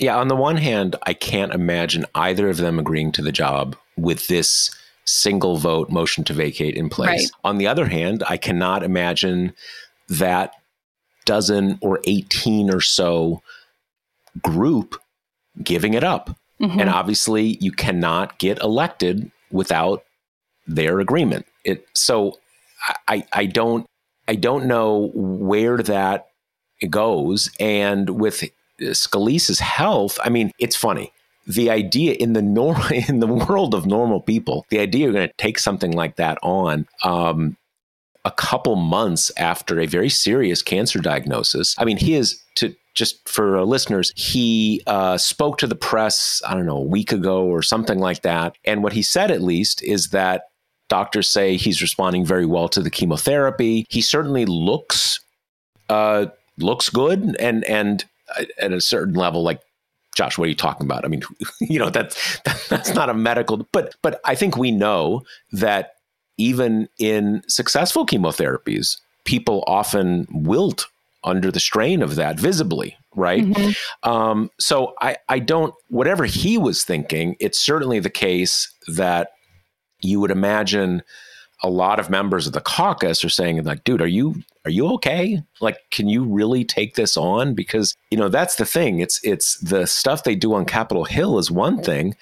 Yeah, on the one hand, I can't imagine either of them agreeing to the job with this single vote motion to vacate in place. Right. On the other hand, I cannot imagine that dozen or 18 or so group giving it up. Mm-hmm. And obviously, you cannot get elected without their agreement. It so I I don't I don't know where that goes. And with Scalise's health, I mean, it's funny. The idea in the norm in the world of normal people, the idea you're going to take something like that on um, a couple months after a very serious cancer diagnosis. I mean, he is to just for listeners, he uh, spoke to the press, I don't know, a week ago or something like that. And what he said, at least, is that doctors say he's responding very well to the chemotherapy. He certainly looks uh, looks good, and and at a certain level, like Josh, what are you talking about? I mean, you know, that's that's not a medical, but but I think we know that even in successful chemotherapies, people often wilt under the strain of that visibly, right? Mm-hmm. Um, so I I don't whatever he was thinking, it's certainly the case that you would imagine a lot of members of the caucus are saying like dude are you are you okay like can you really take this on because you know that's the thing it's it's the stuff they do on capitol hill is one thing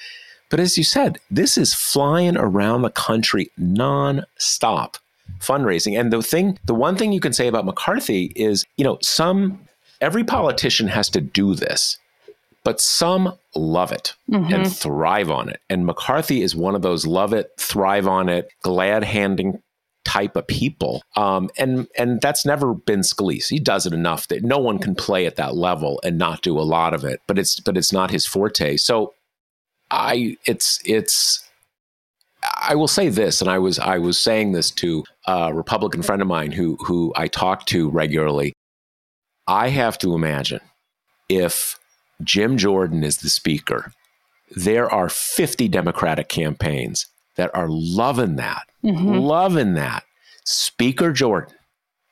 but as you said this is flying around the country non-stop fundraising and the thing the one thing you can say about mccarthy is you know some every politician has to do this but some love it mm-hmm. and thrive on it. And McCarthy is one of those love it, thrive on it, glad handing type of people. Um, and and that's never been Scalise. He does it enough that no one can play at that level and not do a lot of it. But it's but it's not his forte. So I it's it's I will say this, and I was I was saying this to a Republican friend of mine who who I talk to regularly. I have to imagine if Jim Jordan is the speaker, there are 50 Democratic campaigns that are loving that, mm-hmm. loving that. Speaker Jordan,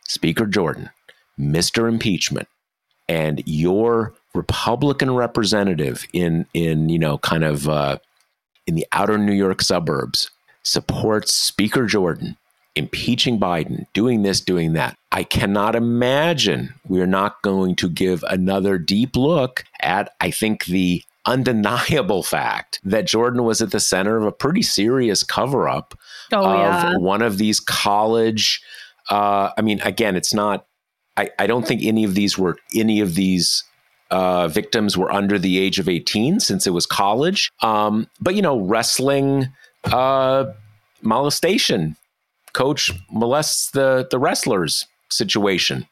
Speaker Jordan, Mr. Impeachment, and your Republican representative in in you know kind of uh, in the outer New York suburbs supports Speaker Jordan impeaching Biden, doing this, doing that. I cannot imagine we're not going to give another deep look at, I think, the undeniable fact that Jordan was at the center of a pretty serious cover up oh, of yeah. one of these college. Uh, I mean, again, it's not, I, I don't think any of these were, any of these uh, victims were under the age of 18 since it was college. Um, but, you know, wrestling, uh, molestation coach molests the the wrestlers situation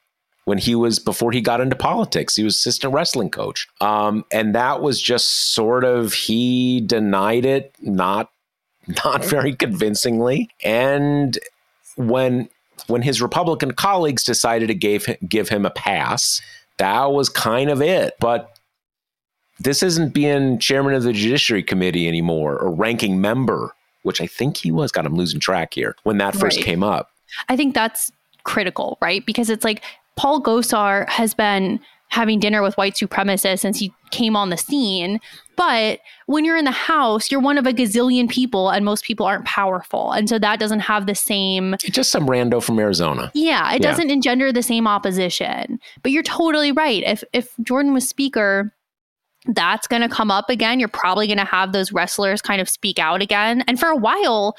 when he was before he got into politics. He was assistant wrestling coach, um, and that was just sort of he denied it, not not very convincingly. And when when his Republican colleagues decided to give give him a pass, that was kind of it. But this isn't being chairman of the Judiciary Committee anymore or ranking member which I think he was. God, I'm losing track here when that first right. came up. I think that's critical, right? Because it's like Paul Gosar has been having dinner with white supremacists since he came on the scene. But when you're in the house, you're one of a gazillion people, and most people aren't powerful. And so that doesn't have the same. It's just some rando from Arizona. Yeah, it yeah. doesn't engender the same opposition. But you're totally right. If if Jordan was speaker, that's going to come up again. You're probably going to have those wrestlers kind of speak out again. And for a while,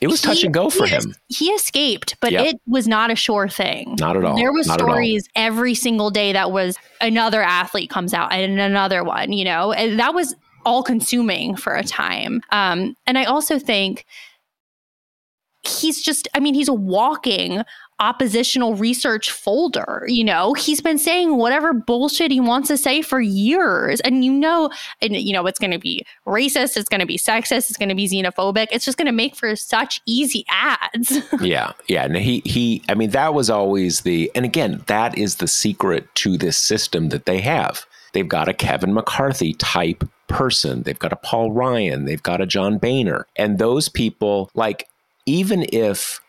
it was touch and go for he, him. He escaped, but yep. it was not a sure thing. Not at all. There was not stories every single day that was another athlete comes out and another one, you know, and that was all consuming for a time. Um, and I also think he's just, I mean, he's a walking oppositional research folder. You know, he's been saying whatever bullshit he wants to say for years. And you know, and you know, it's going to be racist, it's going to be sexist, it's going to be xenophobic. It's just going to make for such easy ads. yeah. Yeah. And he, he, I mean, that was always the, and again, that is the secret to this system that they have. They've got a Kevin McCarthy type person. They've got a Paul Ryan. They've got a John Boehner. And those people, like, even if,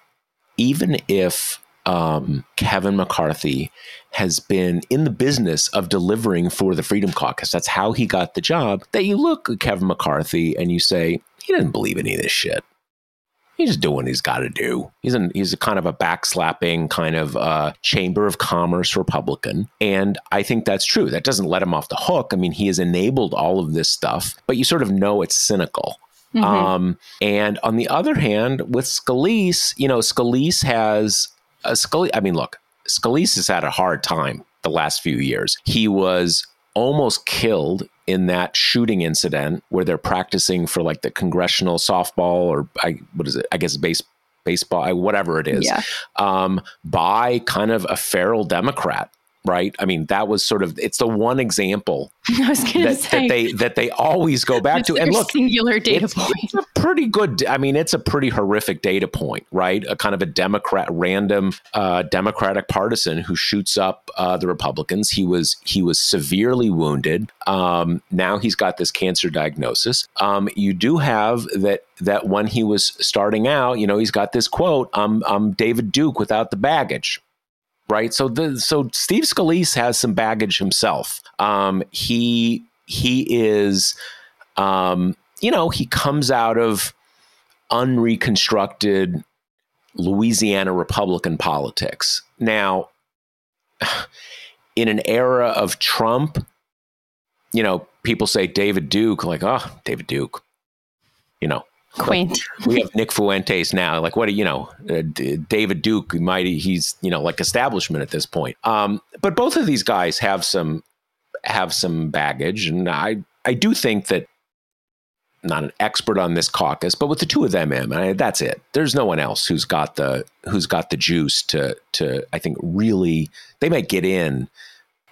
even if um, Kevin McCarthy has been in the business of delivering for the Freedom Caucus. That's how he got the job. That you look at Kevin McCarthy and you say, he doesn't believe any of this shit. He's just doing what he's got to do. He's an, he's a kind of a backslapping kind of uh, chamber of commerce Republican, and I think that's true. That doesn't let him off the hook. I mean, he has enabled all of this stuff, but you sort of know it's cynical. Mm-hmm. Um, and on the other hand, with Scalise, you know, Scalise has uh, Scalise, I mean, look, Scalise has had a hard time the last few years. He was almost killed in that shooting incident where they're practicing for like the congressional softball or I, what is it? I guess base, baseball, whatever it is, yeah. um, by kind of a feral Democrat right? I mean, that was sort of it's the one example that, say, that, they that they always go back to. And look, singular data it's, point. It's a pretty good. I mean, it's a pretty horrific data point, right? A kind of a Democrat, random uh, Democratic partisan who shoots up uh, the Republicans. He was he was severely wounded. Um, now he's got this cancer diagnosis. Um, you do have that that when he was starting out, you know, he's got this quote, "I'm I'm David Duke without the baggage." Right? So the so Steve Scalise has some baggage himself. Um, he he is, um, you know, he comes out of unreconstructed Louisiana Republican politics. Now, in an era of Trump, you know, people say David Duke, like, oh, David Duke, you know, Quaint. we have Nick Fuentes now. Like, what do you know? Uh, David Duke, might he's you know like establishment at this point. Um, but both of these guys have some have some baggage, and I I do think that not an expert on this caucus, but with the two of them in, I, that's it. There's no one else who's got the who's got the juice to to I think really they might get in.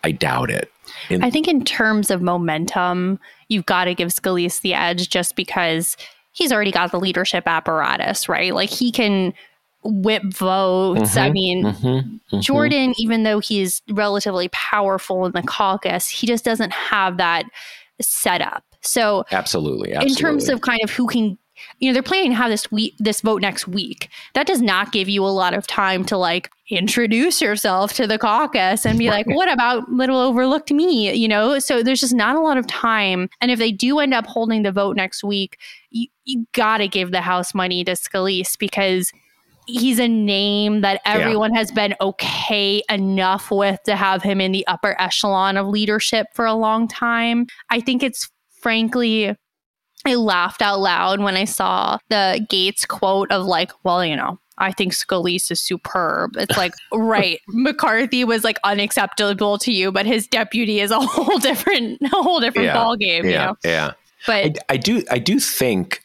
I doubt it. In, I think in terms of momentum, you've got to give Scalise the edge just because he's already got the leadership apparatus, right? Like he can whip votes. Mm-hmm, I mean, mm-hmm, mm-hmm. Jordan, even though he's relatively powerful in the caucus, he just doesn't have that setup. So, absolutely, absolutely. in terms of kind of who can you know they're planning to have this week this vote next week that does not give you a lot of time to like introduce yourself to the caucus and be like what about little overlooked me? You know so there's just not a lot of time. And if they do end up holding the vote next week you, you gotta give the house money to scalise because he's a name that everyone yeah. has been okay enough with to have him in the upper echelon of leadership for a long time. I think it's frankly I laughed out loud when I saw the Gaetz quote of like, well, you know, I think Scalise is superb. It's like, right, McCarthy was like unacceptable to you, but his deputy is a whole different, a whole different yeah, ball game. Yeah, you know? yeah. But I, I do, I do think.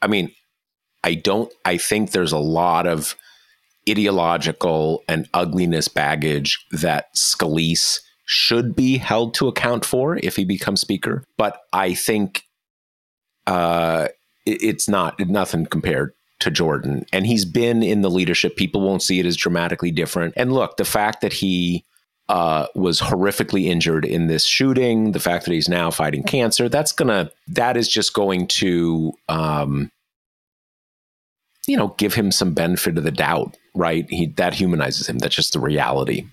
I mean, I don't. I think there's a lot of ideological and ugliness baggage that Scalise should be held to account for if he becomes speaker. But I think uh, it, it's not nothing compared to Jordan. And he's been in the leadership. People won't see it as dramatically different. And look, the fact that he uh, was horrifically injured in this shooting, the fact that he's now fighting cancer, that's gonna that is just going to um, you know give him some benefit of the doubt, right? He that humanizes him. That's just the reality.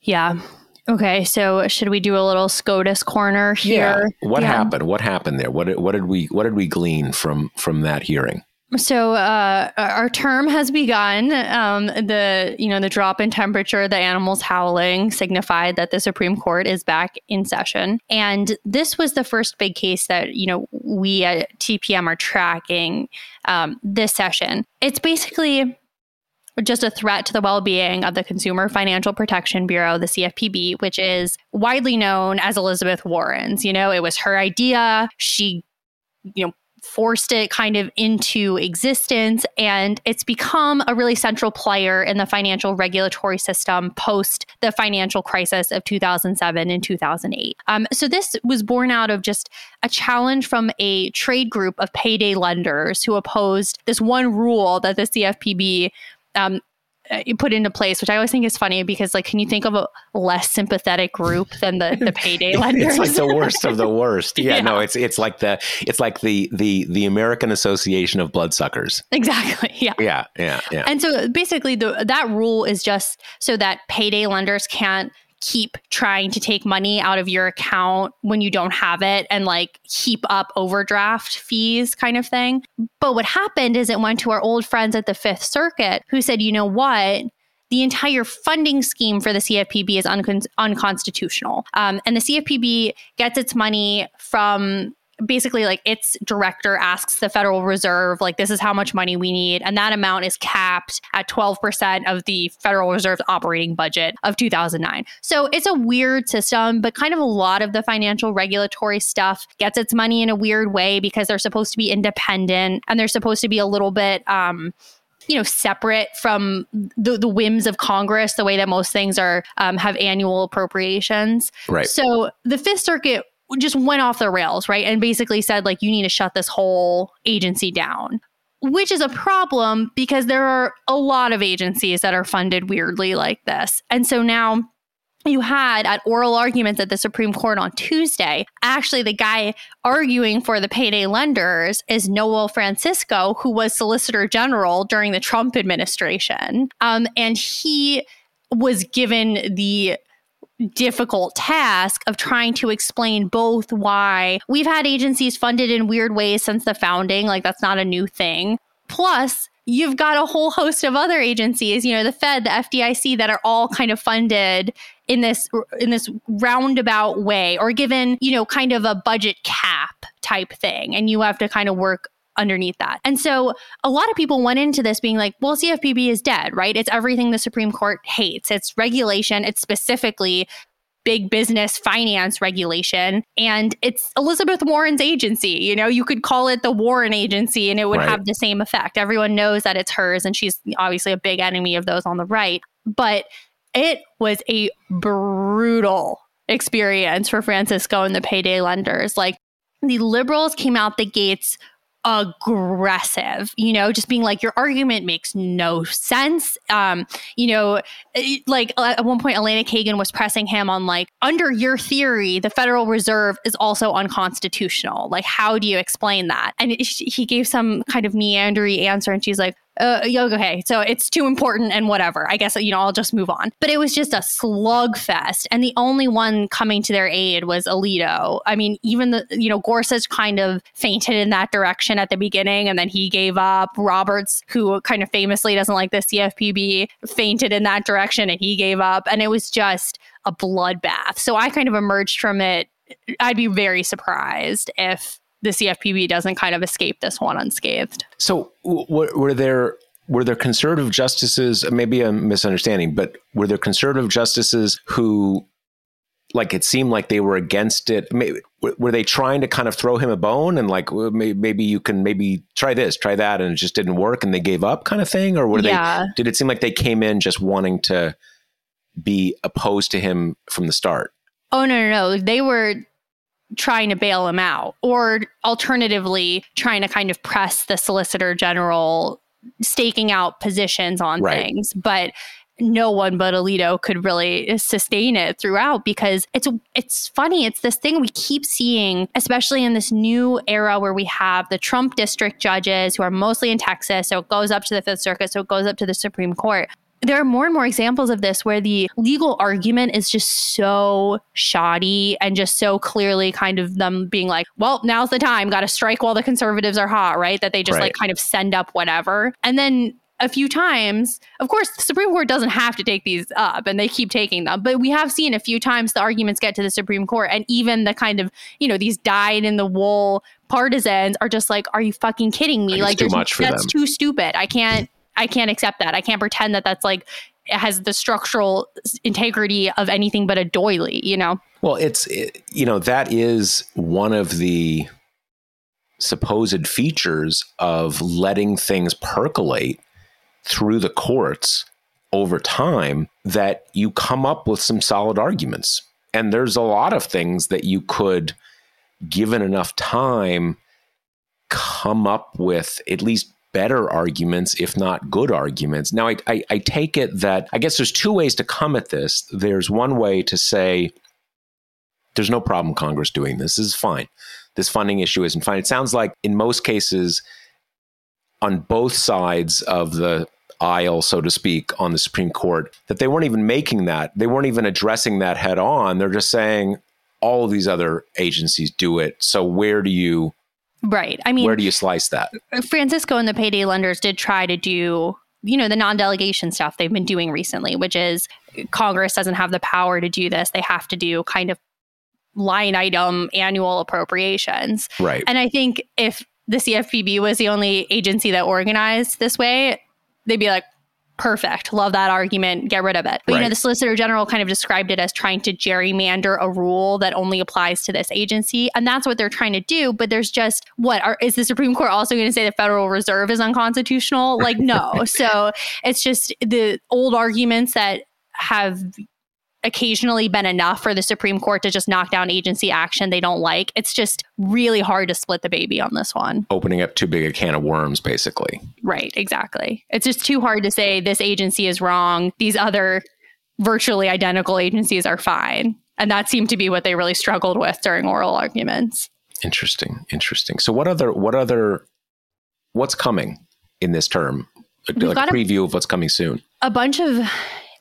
Yeah. Okay, so should we do a little SCOTUS corner here? Yeah. What yeah. happened? What happened there? What what did we what did we glean from from that hearing? So uh, our term has begun. Um, the you know the drop in temperature, the animals howling, signified that the Supreme Court is back in session. And this was the first big case that you know we at TPM are tracking um, this session. It's basically just a threat to the well being of the Consumer Financial Protection Bureau, the CFPB, which is widely known as Elizabeth Warren's. You know, it was her idea. She, you know, forced it kind of into existence and it's become a really central player in the financial regulatory system post the financial crisis of 2007 and 2008 um, so this was born out of just a challenge from a trade group of payday lenders who opposed this one rule that the cfpb um, Uh, put into place, which I always think is funny because, like, can you think of a less sympathetic group than the the payday lenders? it's like the worst of the worst. Yeah, yeah, no, it's it's like the it's like the the the American Association of Bloodsuckers. Exactly. Yeah. Yeah. Yeah. Yeah. And so basically, the that rule is just so that payday lenders can't keep trying to take money out of your account when you don't have it and like heap up overdraft fees kind of thing. But what happened is it went to our old friends at the Fifth Circuit who said, you know what? The entire funding scheme for the CFPB is uncon- unconstitutional. Um, and the CFPB gets its money from basically like its director asks the Federal Reserve, like, this is how much money we need. And that amount is capped at 12% of the Federal Reserve's operating budget of 2009. So it's a weird system, but kind of a lot of the financial regulatory stuff gets its money in a weird way because they're supposed to be independent and they're supposed to be a little bit, um, you know separate from the, the whims of congress the way that most things are um, have annual appropriations right so the fifth circuit just went off the rails, right? And basically said, like, you need to shut this whole agency down, which is a problem because there are a lot of agencies that are funded weirdly like this. And so now you had at oral arguments at the Supreme Court on Tuesday, actually, the guy arguing for the payday lenders is Noel Francisco, who was Solicitor General during the Trump administration. Um, and he was given the difficult task of trying to explain both why we've had agencies funded in weird ways since the founding, like that's not a new thing. Plus, you've got a whole host of other agencies, you know, the Fed, the FDIC that are all kind of funded in this in this roundabout way or given, you know, kind of a budget cap type thing and you have to kind of work underneath that. And so a lot of people went into this being like, well, CFPB is dead, right? It's everything the Supreme Court hates. It's regulation, it's specifically big business finance regulation. And it's Elizabeth Warren's agency. You know, you could call it the Warren agency and it would right. have the same effect. Everyone knows that it's hers, and she's obviously a big enemy of those on the right. But it was a brutal experience for Francisco and the payday lenders. Like the liberals came out the gates aggressive, you know, just being like, your argument makes no sense. Um, you know, like at one point, Elena Kagan was pressing him on, like, under your theory, the Federal Reserve is also unconstitutional. Like, how do you explain that? And he gave some kind of meandery answer, and she's like, uh, okay, so it's too important and whatever. I guess, you know, I'll just move on. But it was just a slugfest. And the only one coming to their aid was Alito. I mean, even the, you know, Gorsuch kind of feinted in that direction at the beginning and then he gave up. Roberts, who kind of famously doesn't like the CFPB, feinted in that direction and he gave up. And it was just a bloodbath. So I kind of emerged from it. I'd be very surprised if the CFPB doesn't kind of escape this one unscathed. So w- were there were there conservative justices? Maybe a misunderstanding, but were there conservative justices who, like, it seemed like they were against it? Maybe, were they trying to kind of throw him a bone and like maybe you can maybe try this, try that, and it just didn't work, and they gave up, kind of thing? Or were yeah. they? Did it seem like they came in just wanting to be opposed to him from the start? Oh no, no, no! They were trying to bail him out, or alternatively, trying to kind of press the solicitor general staking out positions on right. things. But no one but Alito could really sustain it throughout because it's it's funny it's this thing we keep seeing especially in this new era where we have the Trump district judges who are mostly in Texas so it goes up to the 5th circuit so it goes up to the Supreme Court there are more and more examples of this where the legal argument is just so shoddy and just so clearly kind of them being like, well, now's the time, got to strike while the conservatives are hot, right? That they just right. like kind of send up whatever. And then a few times, of course, the Supreme Court doesn't have to take these up and they keep taking them, but we have seen a few times the arguments get to the Supreme Court and even the kind of, you know, these dyed in the wool partisans are just like, are you fucking kidding me? Like, too much for that's them. too stupid. I can't I can't accept that. I can't pretend that that's like has the structural integrity of anything but a doily, you know? Well, it's, it, you know, that is one of the supposed features of letting things percolate through the courts over time that you come up with some solid arguments. And there's a lot of things that you could, given enough time, come up with at least better arguments, if not good arguments. Now, I, I, I, take it that I guess there's two ways to come at this. There's one way to say, there's no problem Congress doing this. This is fine. This funding issue isn't fine. It sounds like in most cases, on both sides of the aisle, so to speak, on the Supreme Court, that they weren't even making that. They weren't even addressing that head on. They're just saying all of these other agencies do it. So where do you Right. I mean, where do you slice that? Uh, Francisco and the payday lenders did try to do, you know, the non delegation stuff they've been doing recently, which is Congress doesn't have the power to do this. They have to do kind of line item annual appropriations. Right. And I think if the CFPB was the only agency that organized this way, they'd be like, perfect. Love that argument. Get rid of it. But right. you know, the Solicitor General kind of described it as trying to gerrymander a rule that only applies to this agency, and that's what they're trying to do. But there's just what are, is the Supreme Court also going to say the Federal Reserve is unconstitutional? Like, no. so it's just the old arguments that have occasionally been enough for the Supreme Court to just knock down agency action they don't like. It's just really hard to split the baby on this one. Opening up too big a can of worms, basically. Right, exactly. It's just too hard to say this agency is wrong, these other virtually identical agencies are fine. And that seemed to be what they really struggled with during oral arguments. Interesting. Interesting. So what other what other what's coming in this term? Like a preview a, of what's coming soon. A bunch of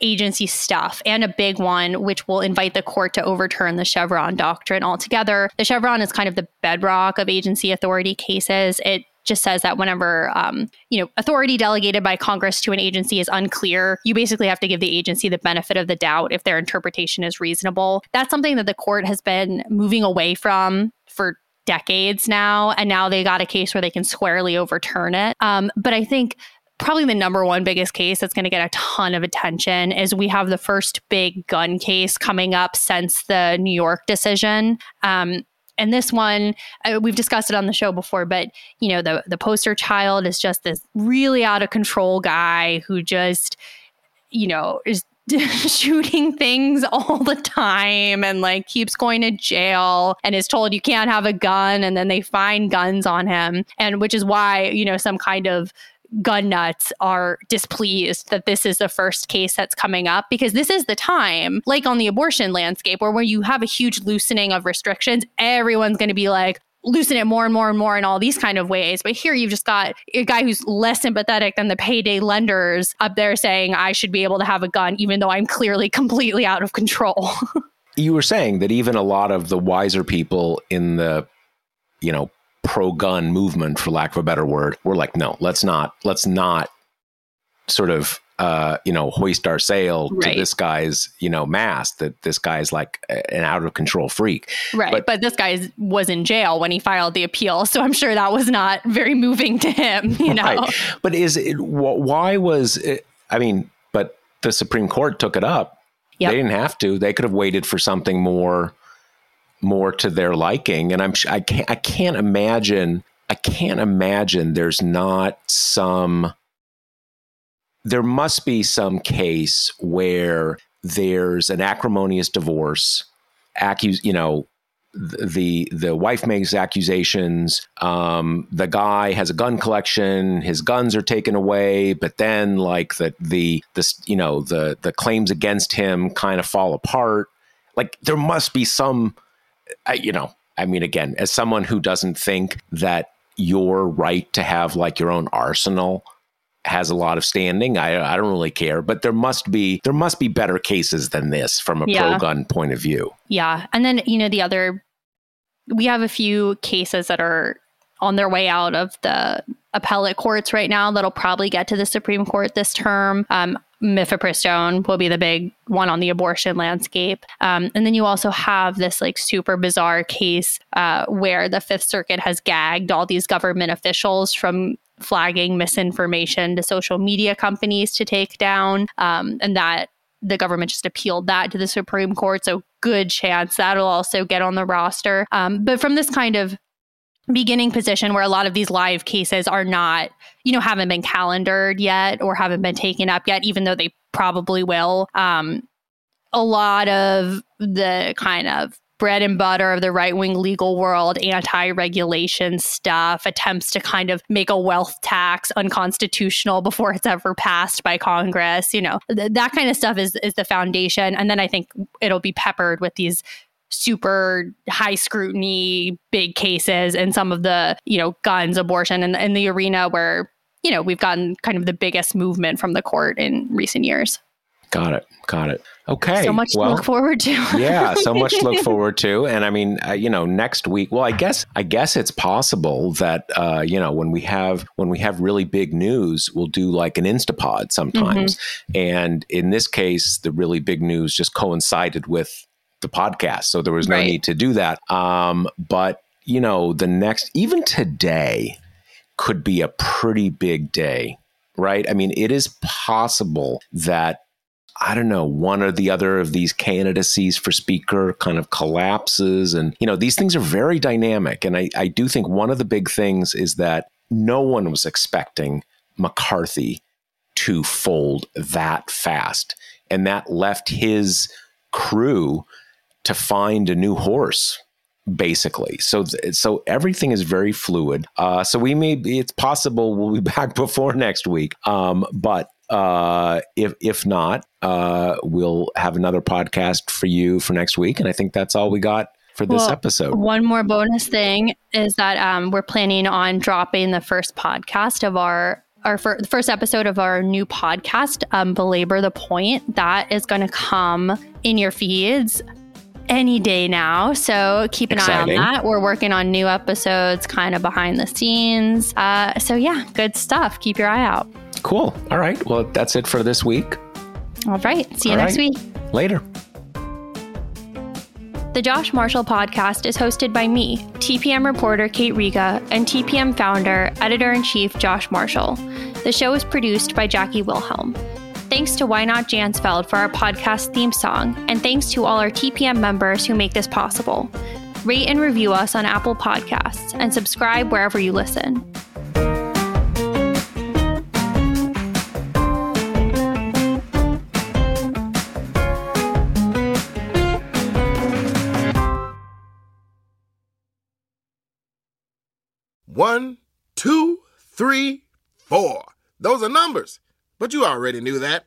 agency stuff and a big one, which will invite the court to overturn the Chevron doctrine altogether. The Chevron is kind of the bedrock of agency authority cases. It just says that whenever um, you know authority delegated by Congress to an agency is unclear, you basically have to give the agency the benefit of the doubt if their interpretation is reasonable. That's something that the court has been moving away from for decades now, and now they got a case where they can squarely overturn it. Um, but I think probably the number one biggest case that's going to get a ton of attention is we have the first big gun case coming up since the New York decision. Um, and this one uh, we've discussed it on the show before but you know the the poster child is just this really out of control guy who just you know is shooting things all the time and like keeps going to jail and is told you can't have a gun and then they find guns on him and which is why you know some kind of gun nuts are displeased that this is the first case that's coming up because this is the time, like on the abortion landscape, where when you have a huge loosening of restrictions, everyone's going to be like, loosen it more and more and more in all these kind of ways. But here you've just got a guy who's less sympathetic than the payday lenders up there saying, I should be able to have a gun, even though I'm clearly completely out of control. you were saying that even a lot of the wiser people in the, you know, pro gun movement, for lack of a better word, we're like, no, let's not, let's not sort of uh, you know, hoist our sail right. to this guy's, you know, mast that this guy's like an out of control freak. Right. But, but, this guy was in jail when he filed the appeal. So I'm sure that was not very moving to him, you know. Right. But is it, why was it, I mean, but the Supreme Court took it up. Yep. They didn't have to. They could have waited for something more more to their liking. And I'm I can't I can't imagine I can't imagine there's not some there must be some case where there's an acrimonious divorce, accuse you know the the wife makes accusations. Um, the guy has a gun collection. His guns are taken away, but then like the the the you know the the claims against him kind of fall apart. Like there must be some I, you know, I mean, again, as someone who doesn't think that your right to have like your own arsenal has a lot of standing. I, I don't really care, but there must be there must be better cases than this from a yeah. pro gun point of view. Yeah, and then you know the other, we have a few cases that are on their way out of the appellate courts right now that'll probably get to the Supreme Court this term. Um, mifepristone will be the big one on the abortion landscape. Um, and then you also have this like super bizarre case uh, where the Fifth Circuit has gagged all these government officials from flagging misinformation to social media companies to take down. Um, and that the government just appealed that to the Supreme Court. So good chance that'll also get on the roster. Um, but from this kind of beginning position where a lot of these live cases are not, you know, haven't been calendared yet or haven't been taken up yet, even though they probably will. Um, a lot of the kind of bread and butter of the right wing legal world, anti regulation stuff, attempts to kind of make a wealth tax unconstitutional before it's ever passed by Congress. You know, th- that kind of stuff is, is the foundation. And then I think it'll be peppered with these super high scrutiny big cases and some of the you know guns abortion and in, in the arena where you know we've gotten kind of the biggest movement from the court in recent years Got it. Got it. Okay. So much well, to look forward to. yeah, so much to look forward to. And I mean, uh, you know, next week. Well, I guess I guess it's possible that uh, you know when we have when we have really big news, we'll do like an Instapod sometimes. Mm-hmm. And in this case, the really big news just coincided with the podcast, so there was no right. need to do that. Um, but you know, the next even today could be a pretty big day right? I mean, it is possible that I don't know, one or the other of these candidacies for speaker kind of collapses. And, you know, these things are very dynamic. And I, I do think one of the big things is that no one was expecting McCarthy to fold that fast. And that left his crew to find a new horse basically. So so everything is very fluid. Uh, so we may be, it's possible we'll be back before next week. Um, but uh, if if not, uh, we'll have another podcast for you for next week. And I think that's all we got for this well, episode. One more bonus thing is that um, we're planning on dropping the first podcast of our our fir- first episode of our new podcast, um, belabor the point. That is going to come in your feeds any day now. So keep an Exciting. eye on that. We're working on new episodes, kind of behind the scenes. Uh, so yeah, good stuff. Keep your eye out. Cool. All right. Well, that's it for this week. All right. See you All next right. week. Later. The Josh Marshall podcast is hosted by me, TPM reporter Kate Riga, and TPM founder, editor in chief Josh Marshall. The show is produced by Jackie Wilhelm. Thanks to Why Not Jansfeld for our podcast theme song, and thanks to all our TPM members who make this possible. Rate and review us on Apple Podcasts and subscribe wherever you listen. One, two, three, four. Those are numbers. But you already knew that.